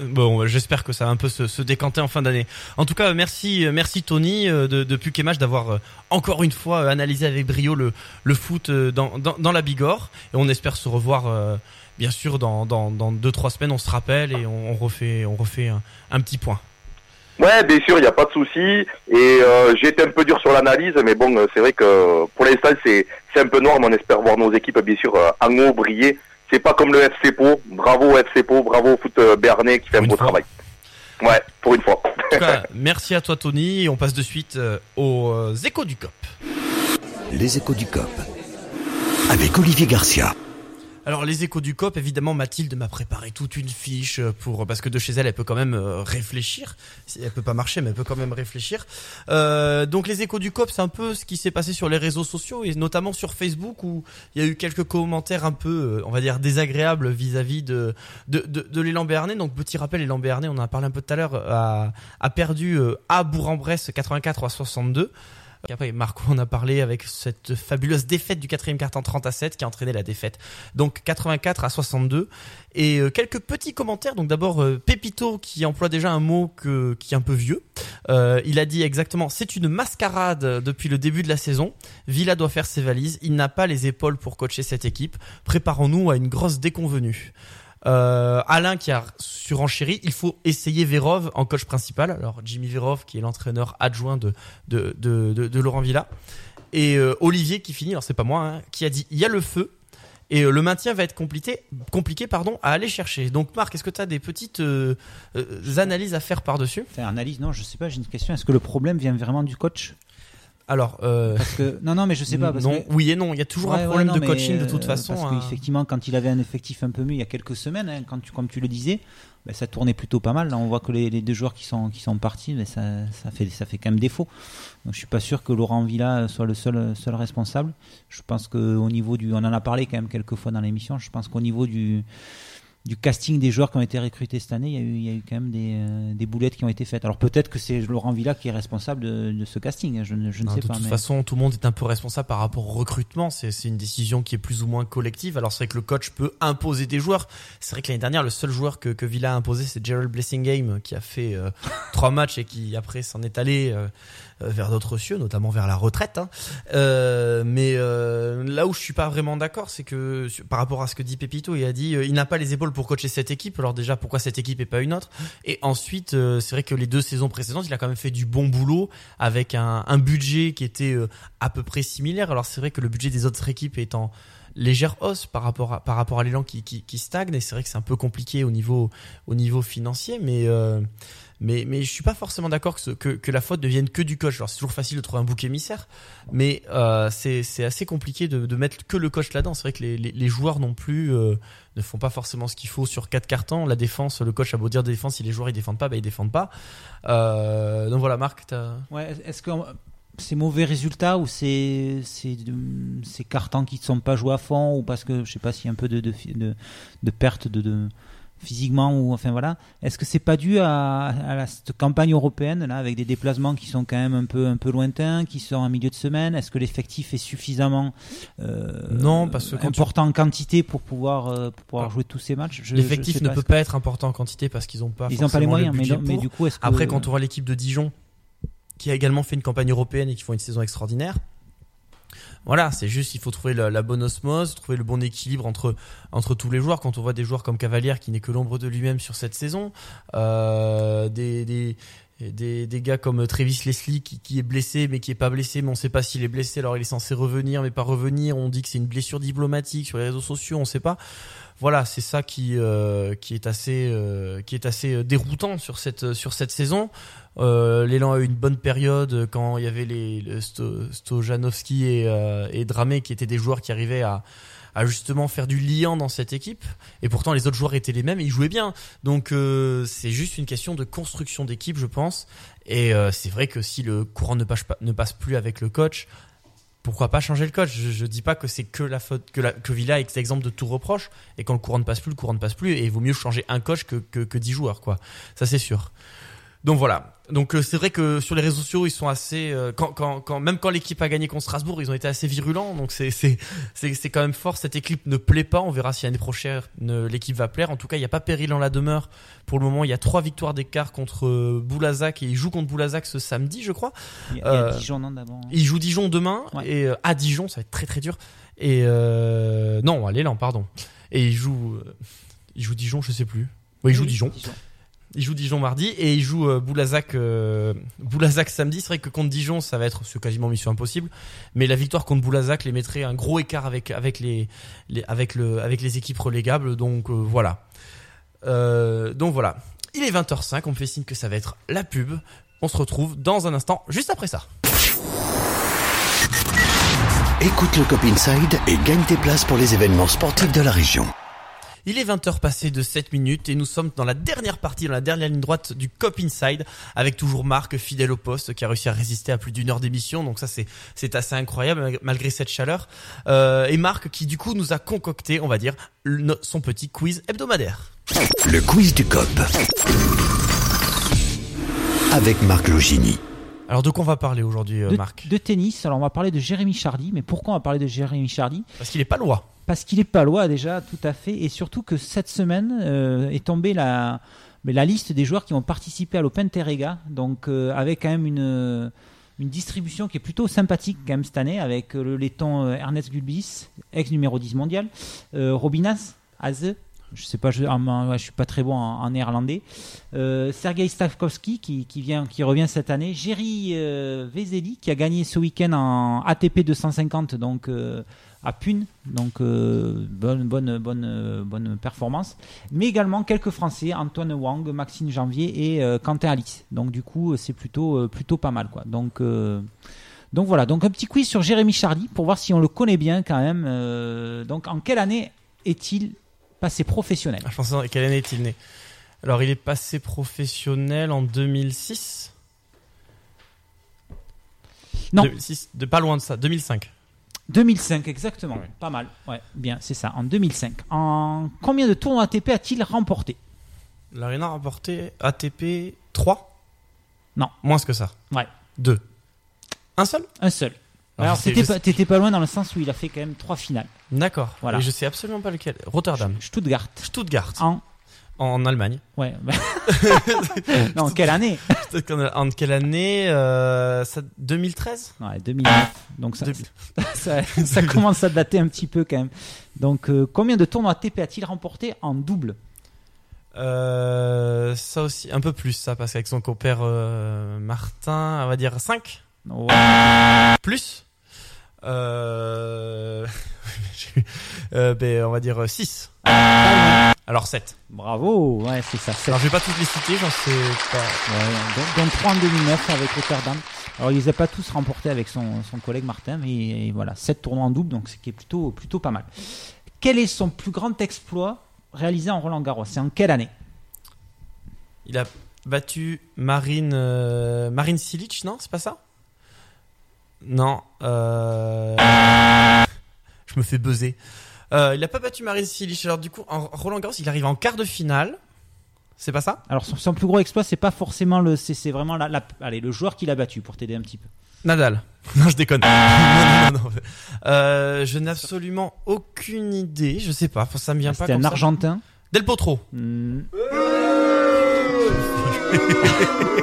Bon, j'espère que ça va un peu se, décanter en fin d'année. En tout cas, merci, euh, merci Tony euh, de, de d'avoir encore une fois analysé avec brio le, foot dans, la Bigorre. Et on espère se revoir, bien sûr, dans, dans, dans deux trois semaines. On se rappelle et on, refait, on refait un petit point. Ouais, bien sûr, il n'y a pas de souci. Et euh, j'ai été un peu dur sur l'analyse, mais bon, euh, c'est vrai que pour l'instant, c'est c'est un peu noir, mais on espère voir nos équipes, bien sûr, euh, en haut briller. C'est pas comme le FC Pau. Bravo FC Pau, bravo au foot euh, Bernay qui fait un beau travail. Ouais, pour une fois. En tout cas, merci à toi Tony. Et on passe de suite aux échos du COP. Les échos du COP. Avec Olivier Garcia. Alors les échos du COP, évidemment Mathilde m'a préparé toute une fiche pour parce que de chez elle elle peut quand même euh, réfléchir. Elle peut pas marcher mais elle peut quand même réfléchir. Euh, donc les échos du COP c'est un peu ce qui s'est passé sur les réseaux sociaux et notamment sur Facebook où il y a eu quelques commentaires un peu euh, on va dire désagréables vis-à-vis de de, de, de l'élan Béarnais. Donc petit rappel l'élan Béarnais on en a parlé un peu tout à l'heure a, a perdu euh, à Bourg-en-Bresse 84 à 62. Et après, Marco en a parlé avec cette fabuleuse défaite du quatrième quart en 30 à 7 qui a entraîné la défaite. Donc 84 à 62. Et euh, quelques petits commentaires. Donc d'abord, euh, Pépito qui emploie déjà un mot que, qui est un peu vieux. Euh, il a dit exactement, c'est une mascarade depuis le début de la saison. Villa doit faire ses valises. Il n'a pas les épaules pour coacher cette équipe. Préparons-nous à une grosse déconvenue. Euh, Alain qui a surenchéri, il faut essayer Vérov en coach principal. Alors Jimmy Vérov qui est l'entraîneur adjoint de, Laurent Villa. Et euh, Olivier qui finit, alors c'est pas moi, hein, qui a dit il y a le feu et euh, le maintien va être compliqué, compliqué pardon, à aller chercher. Donc Marc, est-ce que tu as des petites analyses à faire par-dessus? Analyse, non, je sais pas, j'ai une question. Est-ce que le problème vient vraiment du coach? Alors, euh, Parce que, non, non, mais je sais pas. Parce non, que- oui et non, il y a toujours Ouais, un ouais, problème non, de mais, coaching de toute euh, façon. Parce hein. qu'effectivement, quand il avait un effectif un peu mieux il y a quelques semaines, hein, quand tu, comme tu le disais, ben, ça tournait plutôt pas mal. Là, on voit que les, les deux joueurs qui sont, qui sont partis, ben, ça, ça, fait, ça fait quand même défaut. Donc, je suis pas sûr que Laurent Villa soit le seul, seul responsable. Je pense qu'au niveau du. On en a parlé quand même quelques fois dans l'émission. Je pense qu'au niveau du du casting des joueurs qui ont été recrutés cette année, il y a eu, il y a eu quand même des, euh, des boulettes qui ont été faites. Alors peut-être que c'est Laurent Villa qui est responsable de, de ce casting, hein, je, ne- je ne Non, sais de pas. toute mais- façon, tout le monde est un peu responsable par rapport au recrutement. C'est c'est une décision qui est plus ou moins collective. Alors c'est vrai que le coach peut imposer des joueurs. C'est vrai que l'année dernière, le seul joueur que, que Villa a imposé, c'est Gerald Blessingame, qui a fait euh, trois matchs et qui après s'en est allé euh, vers d'autres cieux, notamment vers la retraite. hein. Euh, mais euh, là où je suis pas vraiment d'accord, c'est que par rapport à ce que dit Pepito, il a dit euh, il n'a pas les épaules pour coacher cette équipe. Alors déjà, pourquoi cette équipe et pas une autre? Et ensuite, euh, c'est vrai que les deux saisons précédentes, il a quand même fait du bon boulot avec un, budget qui était euh, à peu près similaire. Alors c'est vrai que le budget des autres équipes étant légère hausse par rapport à, par rapport à l'élan qui, qui, qui stagne. Et c'est vrai que c'est un peu compliqué au niveau, au niveau financier, mais, euh, mais, mais je suis pas forcément d'accord que, que, que la faute ne vienne que du coach. Alors c'est toujours facile de trouver un bouc émissaire, mais euh, c'est assez compliqué de, de mettre que le coach là-dedans. C'est vrai que les, les, joueurs non plus euh, ne font pas forcément ce qu'il faut sur quatre cartons. La défense, le coach a beau dire défense, si les joueurs ils défendent pas, bah ils défendent pas. Euh, donc voilà, Marc, t'as... Ouais, est-ce que c'est mauvais résultat ou c'est de- ces cartons qui ne sont pas joués à fond ou parce que je sais pas s'il y a un peu de de, de, de perte de, de physiquement ou enfin voilà est-ce que c'est pas dû à, à la, cette campagne européenne là avec des déplacements qui sont quand même un peu un peu lointains qui sont en milieu de semaine? Est-ce que l'effectif est suffisamment euh, Non, parce que quand tu- important en quantité pour pouvoir euh, pour pouvoir jouer tous ces matchs? L'effectif ne pas, peut pas être important en quantité parce qu'ils n'ont pas. Ils ont pas les le moyens, mais non- du coup, que- Après, quand on voit l'équipe de Dijon, qui a également fait une campagne européenne et qui font une saison extraordinaire. Voilà, c'est juste, il faut trouver la, bonne osmose, trouver le bon équilibre entre entre tous les joueurs. Quand on voit des joueurs comme Cavalière qui n'est que l'ombre de lui-même sur cette saison, euh, des des, des gars comme Travis Leslie qui, qui est blessé mais qui est pas blessé mais on sait pas s'il est blessé alors il est censé revenir mais pas revenir. On dit que c'est une blessure diplomatique sur les réseaux sociaux on sait pas. Voilà c'est ça qui euh, qui est assez euh, qui est assez euh, déroutant sur cette sur cette saison. Euh, l'élan a eu une bonne période quand il y avait les, le Sto- Stojanowski et, euh, et Dramé qui étaient des joueurs qui arrivaient à à justement faire du liant dans cette équipe. Et pourtant les autres joueurs étaient les mêmes et ils jouaient bien. Donc euh, c'est juste une question de construction d'équipe je pense. Et euh, c'est vrai que si le courant ne passe pas ne passe plus avec le coach pourquoi pas changer le coach? Je, je dis pas que c'est que la faute que, que Villa est l'exemple de tout reproche. Et quand le courant ne passe plus le courant ne passe plus. Et il vaut mieux changer un coach que que, que 10 joueurs quoi. Ça c'est sûr donc voilà. Donc euh, c'est vrai que sur les réseaux sociaux ils sont assez euh, quand, quand, quand même quand l'équipe a gagné contre Strasbourg ils ont été assez virulents. Donc c'est c'est c'est c'est quand même fort. Cette équipe ne plaît pas. On verra si l'année prochaine euh, l'équipe va plaire. En tout cas il n'y a pas péril en la demeure. Pour le moment il y a trois victoires d'écart contre Boulazac et ils jouent contre Boulazac ce samedi je crois. Il y a- il y a Dijon, non, d'abord ils jouent Dijon demain et à Dijon ça va être très très dur. Et non allez là pardon. Et ils jouent ils jouent Dijon je sais plus. Oui ils jouent Dijon il joue Dijon mardi et il joue euh, euh, Boulazac samedi. C'est vrai que contre Dijon, ça va être quasiment mission impossible. Mais la victoire contre Boulazac les mettrait un gros écart avec les équipes relégables. Donc euh, voilà. Euh, donc voilà. Il est 20h05. On me fait signe que ça va être la pub. On se retrouve dans un instant, juste après ça. Écoute le Cop Inside et gagne tes places pour les événements sportifs de la région. Il est 20h passé de 7 minutes et nous sommes dans la dernière partie, dans la dernière ligne droite du Cop Inside, avec toujours Marc, fidèle au poste, qui a réussi à résister à plus d'une heure d'émission. Donc ça, c'est, assez incroyable, malgré cette chaleur. Euh, et Marc, qui du coup nous a concocté, on va dire, son petit quiz hebdomadaire. Le quiz du Cop. Avec Marc Logini. Alors de quoi on va parler aujourd'hui, euh, Marc de tennis. Alors on va parler de Jérémy Chardy, mais pourquoi on va parler de Jérémy Chardy? Parce qu'il est pas loi. Parce qu'il est pas loi déjà, tout à fait, et surtout que cette semaine euh, est tombée la, mais la liste des joueurs qui vont participer à l'Open Terrega, donc euh, avec quand même une une distribution qui est plutôt sympathique quand même cette année, avec le laiton Ernest Gulbis, ex numéro 10 mondial, Robinas Haze, je sais pas, je, ah, ouais, je suis pas très bon en, néerlandais. Euh, Sergei Stavkovski qui, qui vient, qui revient cette année. Jerry euh, Vezeli qui a gagné ce week-end en ATP 250 donc euh, à Pune, donc euh, bonne bonne bonne bonne performance. Mais également quelques Français, Antoine Wang, Maxime Janvier et Quentin Alice. Donc du coup c'est plutôt plutôt pas mal quoi. Donc donc voilà, donc un petit quiz sur Jérémy Chardy pour voir si on le connaît bien quand même. Donc en quelle année est-il passé professionnel Ah, Je pense quelle année est-il né? Alors il est passé professionnel en 2006. Non. 2006, de pas loin de ça, 2005. 2005 exactement, pas mal. Ouais, bien, c'est ça, en 2005. En combien de tournois ATP a-t-il remporté? L'Arena a remporté ATP 3 Non. Moins que ça. Ouais. 2. Un seul? Un seul. Alors, t'étais pas, sais- pas loin dans le sens où il a fait quand même trois finales. D'accord. Voilà. Et je sais absolument pas lequel. Rotterdam. Stuttgart. Stuttgart. En En Allemagne. Ouais. non, en quelle année En quelle année euh, ça, 2013 Ouais, 2009. Donc ça, ça, ça commence à dater un petit peu quand même. Donc euh, combien de tournois ATP a-t-il remporté en double? Euh, ça aussi, un peu plus ça, parce qu'avec son compère euh, Martin, on va dire 5 Ouais. Plus euh... Euh, ben, on va dire 6. Alors 7. Bravo, ouais, c'est ça. Alors je vais pas toutes les citer, j'en sais pas. Ouais, donc, donc 3 en 2009 avec Rotterdam. Alors, il les a pas tous remportés avec son, son collègue Martin, mais voilà, 7 tournois en double, donc ce qui est plutôt, plutôt pas mal. Quel est son plus grand exploit réalisé en Roland Garros? C'est en quelle année? Il a battu Marine euh, Marine Silic, non? C'est pas ça? Non. Euh... Je me fais buzzer. Euh, il a pas battu Marine Silic. Alors du coup, en Roland Garros, il arrive en quart de finale. C'est pas ça? Alors, son, son plus gros exploit, c'est pas forcément le. C'est c'est vraiment la, la- allez, le joueur qui l'a battu pour t'aider un petit peu. Nadal. Non, je déconne. non, non, non, non. Euh, je n'ai absolument aucune idée. Je sais pas. Ça me vient pas. C'était un ça. Argentin? Del Potro. Hmm.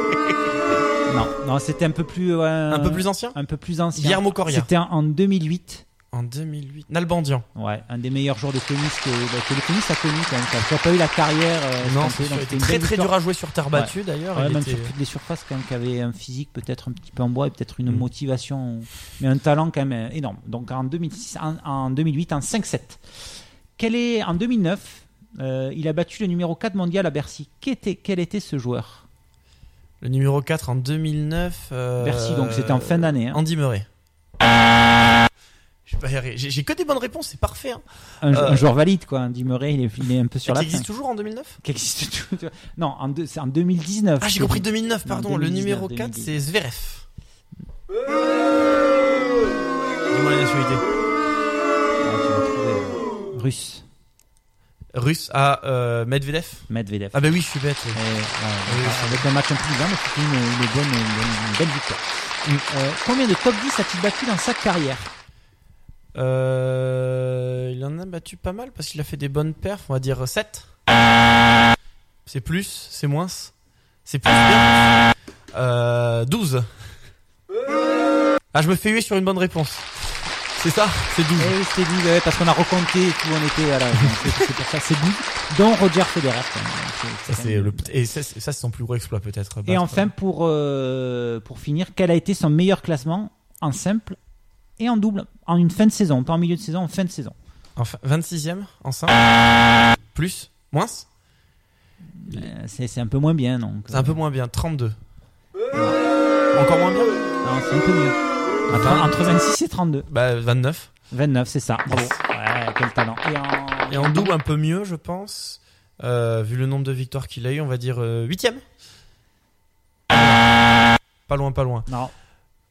Non, non, c'était un peu plus. Un peu plus ancien Un peu plus ancien. Guillermo Coria. C'était en, en 2008. En 2008. Nalbandian. Ouais, un des meilleurs joueurs de tennis que, bah, que le tennis a connu quand même. Qui a pas eu la carrière. euh, Non, c'était très très dur à jouer sur terre battue Ouais. d'ailleurs. Ouais, même était- sur toutes les surfaces quand même, qui avait un physique peut-être un petit peu en bois et peut-être une Mm. motivation, mais un talent quand même euh, énorme. Donc en, 2006, en, en 2008, en 5-7. Quel est, en 2009, euh, il a battu le numéro 4 mondial à Bercy. Était, quel était ce joueur? Le numéro 4 en 2009. euh, Bercy, donc c'était en fin d'année. hein. Andy Murray. J'ai que des bonnes réponses, c'est parfait. hein. Un, Euh, un joueur valide, quoi. Andy Murray, il est, il est un peu sur qui la existe fin. toujours en 2009 Qui existe toujours. Non, en deux- c'est en 2019. Ah, j'ai compris 2009, pardon. Non, le 2019, numéro 4, 2010. c'est Zverev. Dis-moi la nationalité. Ah, tu vas trouver, euh, Russe. Russe à euh, Medvedev? Medvedev. Ah, bah oui, je suis bête. Et, ouais, oui, avec un match un peu plus mais c'était une, une bonne, une, une belle victoire. Euh, combien de top 10 a-t-il battu dans sa carrière? Euh, il en a battu pas mal parce qu'il a fait des bonnes perfs, on va dire 7. C'est plus, c'est moins. C'est plus bien. Euh, 12. Ah, je me fais huer sur une bonne réponse. C'est ça C'est 12. Eh oui, c'était 12, ouais, parce qu'on a recompté et tout, on était, voilà, c'est c'est pour ça, c'est 12, dont Roger Federer. quand même. C'est- Ça, c'est c'est le, et ça, c'est c'est son plus gros exploit peut-être. Et enfin, pour, euh, pour finir, quel a été son meilleur classement en simple et en double, en une fin de saison, pas en milieu de saison, en fin de saison? Enfin, 26ème en simple? Plus? Moins? Euh, C'est c'est un peu moins bien, donc. C'est un peu moins bien. 32. Encore moins bien? Non, c'est un peu mieux. Entre, entre 26 et 32. Bah, 29. 29, c'est ça. Bravo. Ouais, quel talent. Et en, Et en double, un peu mieux, je pense. Euh, vu le nombre de victoires qu'il a eu, on va dire 8ème. Pas loin, pas loin. Non.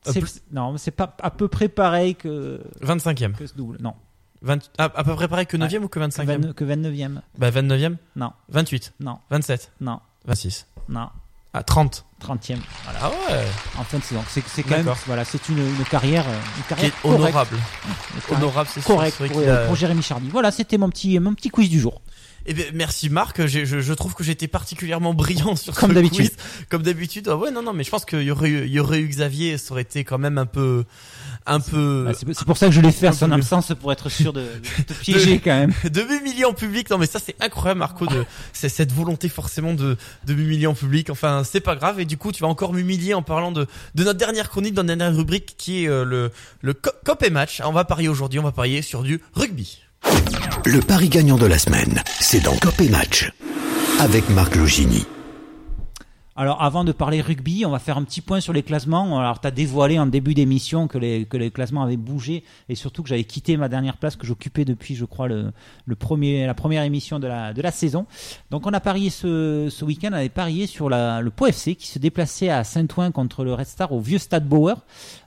Euh, C'est- plus- non, c'est pas à peu près pareil que, 25ème. que ce double. Non. 20 à, à peu près pareil que 9ème ou que 25ème 20 que 29e. Bah 29ème Non. 28 Non. 27 Non. 26 Non. Ah 30 30e. Voilà. Ah ouais En fin de saison. C'est c'est quand même, D'accord. voilà, c'est une, une carrière, euh, une Qui carrière est correcte. honorable. Une carrière Honorable, c'est sûr. Correct C'est vrai pour, qu'il a- pour Jérémy Chardy. Voilà, c'était mon petit, mon petit quiz du jour. Eh bien, merci Marc. J'ai- Je, je trouve que j'étais particulièrement brillant sur Comme ce d'habitude. quiz. Comme d'habitude. Ah ouais, non, non, mais je pense qu'il y aurait eu, il y aurait eu Xavier, ça aurait été quand même un peu, un peu. Bah, c'est pour ça que je l'ai fait à un son absence pour être sûr de, de te piéger quand même. de m'humilier en public. Non, mais ça, c'est incroyable, Marco, de, c'est cette volonté forcément de, de m'humilier en public. Enfin, c'est pas grave. Et du coup, tu vas encore m'humilier en parlant de, de notre dernière chronique, dans notre dernière rubrique qui est euh, le, le co- cop et match. On va parier aujourd'hui, on va parier sur du rugby. Le pari gagnant de la semaine, c'est dans Cop et Match. Avec Marc Logini. Alors avant de parler rugby, on va faire un petit point sur les classements. Alors tu as dévoilé en début d'émission que les, que les classements avaient bougé et surtout que j'avais quitté ma dernière place que j'occupais depuis je crois le, le premier, la première émission de la, de la saison. Donc on a parié ce, ce week-end, on avait parié sur la, le Pau FC qui se déplaçait à Saint-Ouen contre le Red Star au vieux stade Bauer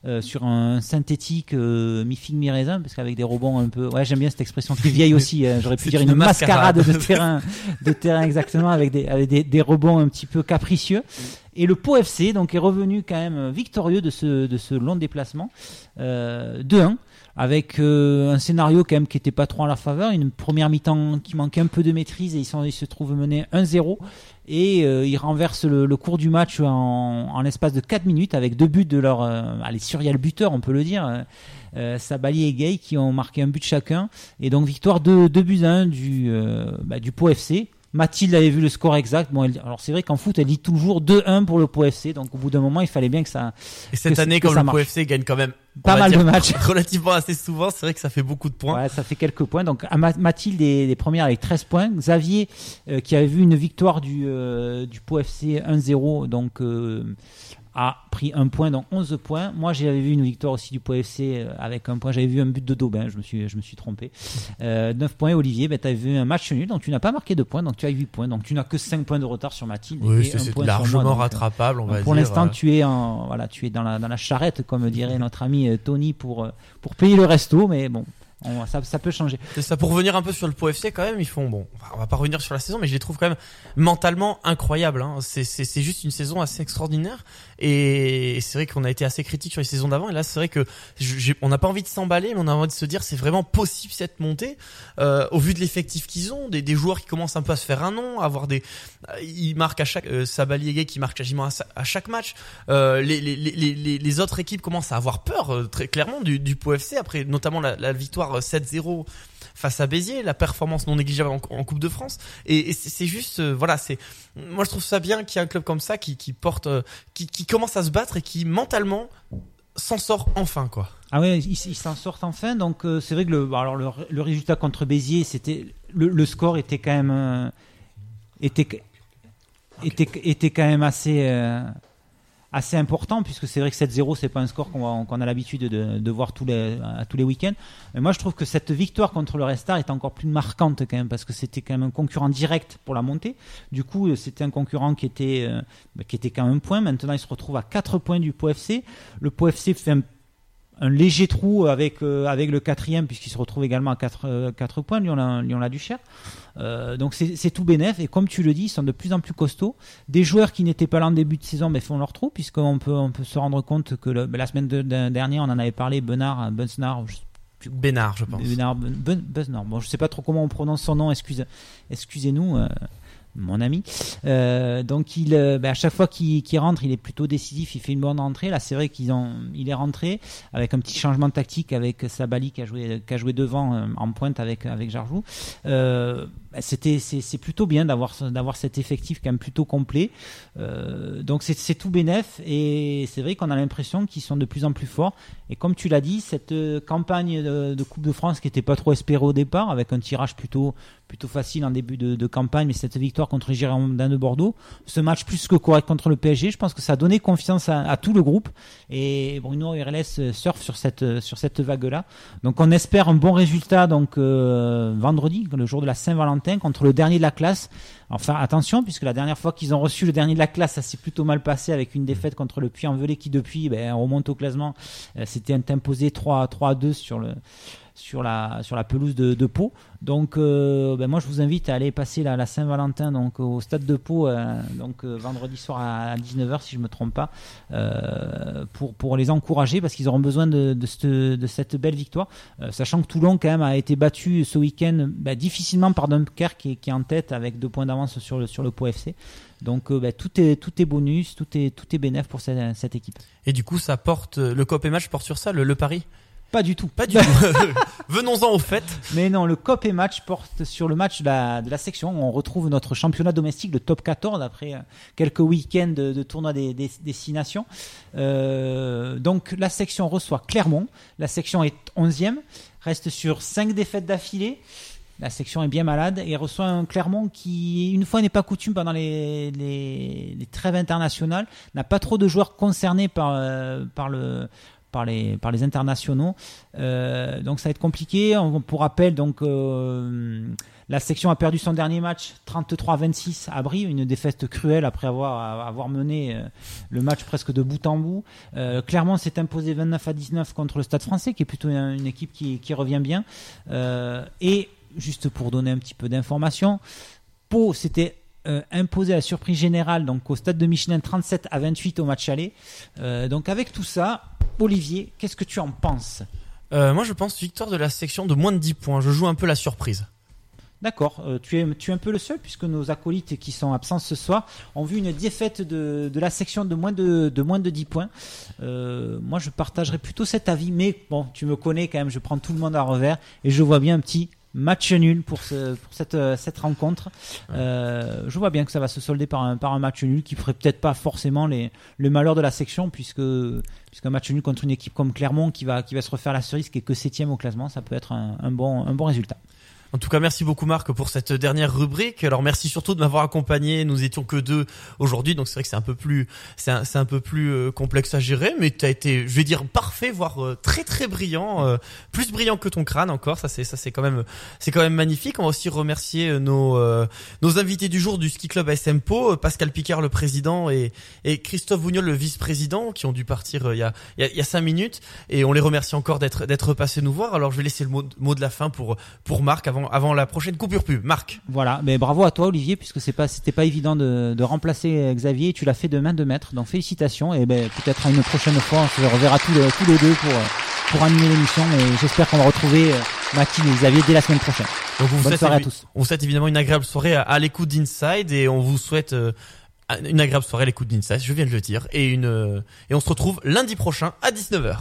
euh, sur un synthétique euh, mi-figue mi-raisin parce qu'avec des rebonds un peu... Ouais j'aime bien cette expression qui vieille aussi, euh, j'aurais pu dire une une mascarade, mascarade. de terrain, de terrain exactement avec des, avec des, des rebonds un petit peu capricieux. Et le Pau FC donc est revenu quand même victorieux de ce, de ce long déplacement euh, 2-1 avec euh, un scénario quand même qui était pas trop en leur faveur, une première mi-temps qui manquait un peu de maîtrise et ils, se trouvent menés 1-0 et euh, ils renversent le, cours du match en, en l'espace de 4 minutes avec deux buts de leur euh, allez buteur on peut le dire euh, euh, Sabali et Gay qui ont marqué un but chacun. Et donc victoire de 2 buts à 1 du, euh, bah, du FC Mathilde avait vu le score exact. Bon, elle- alors c'est vrai qu'en foot, elle dit toujours 2-1 pour le POFC. Donc au bout d'un moment, il fallait bien que ça. Et cette que- année, que comme ça le. PFC gagne quand même Pas mal dire, de matchs. relativement assez souvent, c'est vrai que ça fait beaucoup de points. Ouais, ça fait quelques points. Donc Mathilde est, est première avec 13 points. Xavier, euh, qui avait vu une victoire du, euh, du Pau FC 1-0, donc euh, a pris un point, donc 11 points. Moi, j'avais vu une victoire aussi du Pau FC euh, avec un point. J'avais vu un but de Daubin, je me suis, je me suis trompé. Euh, 9 points. Olivier, ben, tu as vu un match nul, donc tu n'as pas marqué de points, donc tu as 8 points. Donc tu n'as que 5 points de retard sur Mathilde. Oui, c'est- sur moi, largement donc, euh, rattrapable, on va Pour l'instant, euh. tu es en, voilà, tu es dans la, dans la charrette, comme dirait notre ami Tony, pour, pour payer le resto, mais bon. on- ça, ça peut changer. C'est ça pour revenir un peu sur le Pau FC quand même, ils font bon, on va pas revenir sur la saison, mais je les trouve quand même mentalement incroyables. Hein. C'est juste une saison assez extraordinaire et c'est vrai qu'on a été assez critique sur les saisons d'avant et là c'est vrai que on n'a pas envie de s'emballer, mais on a envie de se dire c'est vraiment possible cette montée euh, au vu de l'effectif qu'ils ont, des, des joueurs qui commencent un peu à se faire un nom, avoir des, euh, ils marquent à chaque euh, Sabali qui marque quasiment à, chaque match. Euh, les, les, les, les, autres équipes commencent à avoir peur euh, très clairement du, du Pau FC après notamment la, la victoire euh, 7-0 face à Béziers, la performance non négligeable en, Coupe de France. Et, c'est juste, euh, voilà, c'est, moi je trouve ça bien qu'il y ait un club comme ça qui, porte, euh, qui, commence à se battre et qui mentalement s'en sort enfin quoi. Ah ouais, ils s'en sortent enfin. Donc euh, c'est vrai que le, alors le, résultat contre Béziers, c'était le, score était quand même était était était quand même assez assez important puisque c'est vrai que 7-0 c'est pas un score qu'on a l'habitude de, voir tous les à tous les week-ends. Mais moi je trouve que cette victoire contre le Restart est encore plus marquante quand même parce que c'était quand même un concurrent direct pour la montée. Du coup euh, c'était un concurrent qui était euh, bah, qui était même un point. Maintenant il se retrouve à 4 points du Pau FC. Le Pau FC fait un un léger trou avec, euh, avec le quatrième, puisqu'il se retrouve également à 4, points, Lyon, Lyon la Duchère. Euh, donc c'est tout bénef, et comme tu le dis, ils sont de plus en plus costauds. Des joueurs qui n'étaient pas là en début de saison mais font leur trou, puisqu'on peut, on peut se rendre compte que le- la semaine de- de- dernière, on en avait parlé, Benard, Bensnar, je sais plus- Bénard, je pense. Benard, Ben- Ben-. Bon, je sais pas trop comment on prononce son nom, excuse, excusez-nous. euh, mon ami. Euh, donc il, euh, ben, à chaque fois qu'il rentre, il est plutôt décisif. Il fait une bonne rentrée. Là, c'est vrai qu'il il est rentré avec un petit changement de tactique avec Sabali qui a joué, qui a joué devant euh, en pointe avec avec Jarjou. Ben, C'était c'est plutôt bien d'avoir d'avoir cet effectif quand même plutôt complet. Donc c'est tout bénef et c'est vrai qu'on a l'impression qu'ils sont de plus en plus forts. Et comme tu l'as dit, cette campagne de, Coupe de France qui était pas trop espérée au départ, avec un tirage plutôt plutôt facile en début de campagne, mais cette victoire contre les Girondins de Bordeaux, ce match plus que correct contre le PSG, je pense que ça a donné confiance à, tout le groupe. Et Bruno RLS surfe sur cette sur cette vague-là. Donc on espère un bon résultat donc euh, vendredi, le jour de la Saint-Valentin, contre le dernier de la classe. Enfin attention, puisque la dernière fois qu'ils ont reçu le dernier de la classe, ça s'est plutôt mal passé avec une défaite contre le Puy-en-Velay qui depuis ben, remonte au classement. Euh, C'était imposé 3 3 à 2 sur le sur la sur la pelouse de, de Pau. Donc euh, ben moi je vous invite à aller passer la, Saint-Valentin donc au stade de Pau euh, donc euh, vendredi soir à 19h si je me trompe pas pour pour les encourager parce qu'ils auront besoin de de cette, de cette belle victoire sachant que Toulon quand même a été battu ce week-end ben, difficilement par Dunkerque qui est, qui est en tête avec deux points d'avance sur le sur le Pau FC. Donc ben, tout est tout est bonus, tout est tout est pour cette, cette équipe. Et du coup, ça porte le COP et match porte sur ça, le, le pari. Pas du tout. Pas du tout. Venons-en au fait. Mais non, le COP et match porte sur le match de la, de la section. On retrouve notre championnat domestique, le top 14, après euh, quelques week-ends de, de tournoi des, des, des six nations. Euh, donc la section reçoit Clermont. La section est 11e, reste sur 5 défaites d'affilée. La section est bien malade et reçoit un Clermont qui, une fois n'est pas coutume pendant les, les, les trêves internationales, n'a pas trop de joueurs concernés par, euh, par le par les, par les internationaux. Euh, donc ça va être compliqué. Pour rappel, donc euh, la section a perdu son dernier match 33-26 à Brie, une défaite cruelle après avoir, avoir mené euh, le match presque de bout en bout. Euh, Clermont s'est imposé 29 à 19 contre le Stade français, qui est plutôt une, équipe qui, qui revient bien. Et juste pour donner un petit peu d'informations, Pau s'était euh, imposé à surprise générale donc au stade de Michelin 37 à 28 au match aller. Donc avec tout ça, Olivier, qu'est-ce que tu en penses? Euh, moi, je pense victoire de la section de moins de 10 points. Je joue un peu la surprise. D'accord, euh, tu, es, tu es un peu le seul puisque nos acolytes qui sont absents ce soir ont vu une défaite de, de la section de moins de, de moins de 10 points. Euh, moi, je partagerais plutôt cet avis, mais bon, tu me connais quand même, je prends tout le monde à revers et je vois bien un petit Match nul pour, ce, pour cette, euh, cette rencontre. Euh, je vois bien que ça va se solder par un, par un match nul qui ferait peut-être pas forcément les, le malheur de la section, puisque puisqu'un match nul contre une équipe comme Clermont qui va, qui va se refaire la cerise, qui est que septième au classement, ça peut être un, un bon, un bon résultat. En tout cas, merci beaucoup Marc pour cette dernière rubrique. Alors merci surtout de m'avoir accompagné. Nous étions que deux aujourd'hui, donc c'est vrai que c'est un peu plus, c'est un, peu plus euh, complexe à gérer, mais tu as été, je vais dire parfait, voire euh, très très brillant, euh, plus brillant que ton crâne encore. Ça c'est ça c'est quand même c'est quand même magnifique. On va aussi remercier nos nos invités du jour du ski club euh, Pascal Picard le président et et Christophe Bougnol le vice-président qui ont dû partir il y a il y a, y a cinq minutes et on les remercie encore d'être d'être passés nous voir. Alors je vais laisser le mot, mot de la fin pour pour Marc avant la prochaine coupure pub. Marc. Voilà, mais bravo à toi Olivier, puisque c'est pas c'était pas évident de, de remplacer Xavier, tu l'as fait de main de maître, donc félicitations et ben peut-être à une prochaine fois on se reverra tous les, tous les deux pour euh, pour animer l'émission et j'espère qu'on va retrouver euh, Mathilde et Xavier dès la semaine prochaine. Donc vous Bonne souhaite, soirée à tous. On vous souhaite évidemment une agréable soirée à, à l'écoute d'Inside et on vous souhaite euh, une agréable soirée à l'écoute d'Inside, je viens de le dire, et une euh, et on se retrouve lundi prochain à 19h.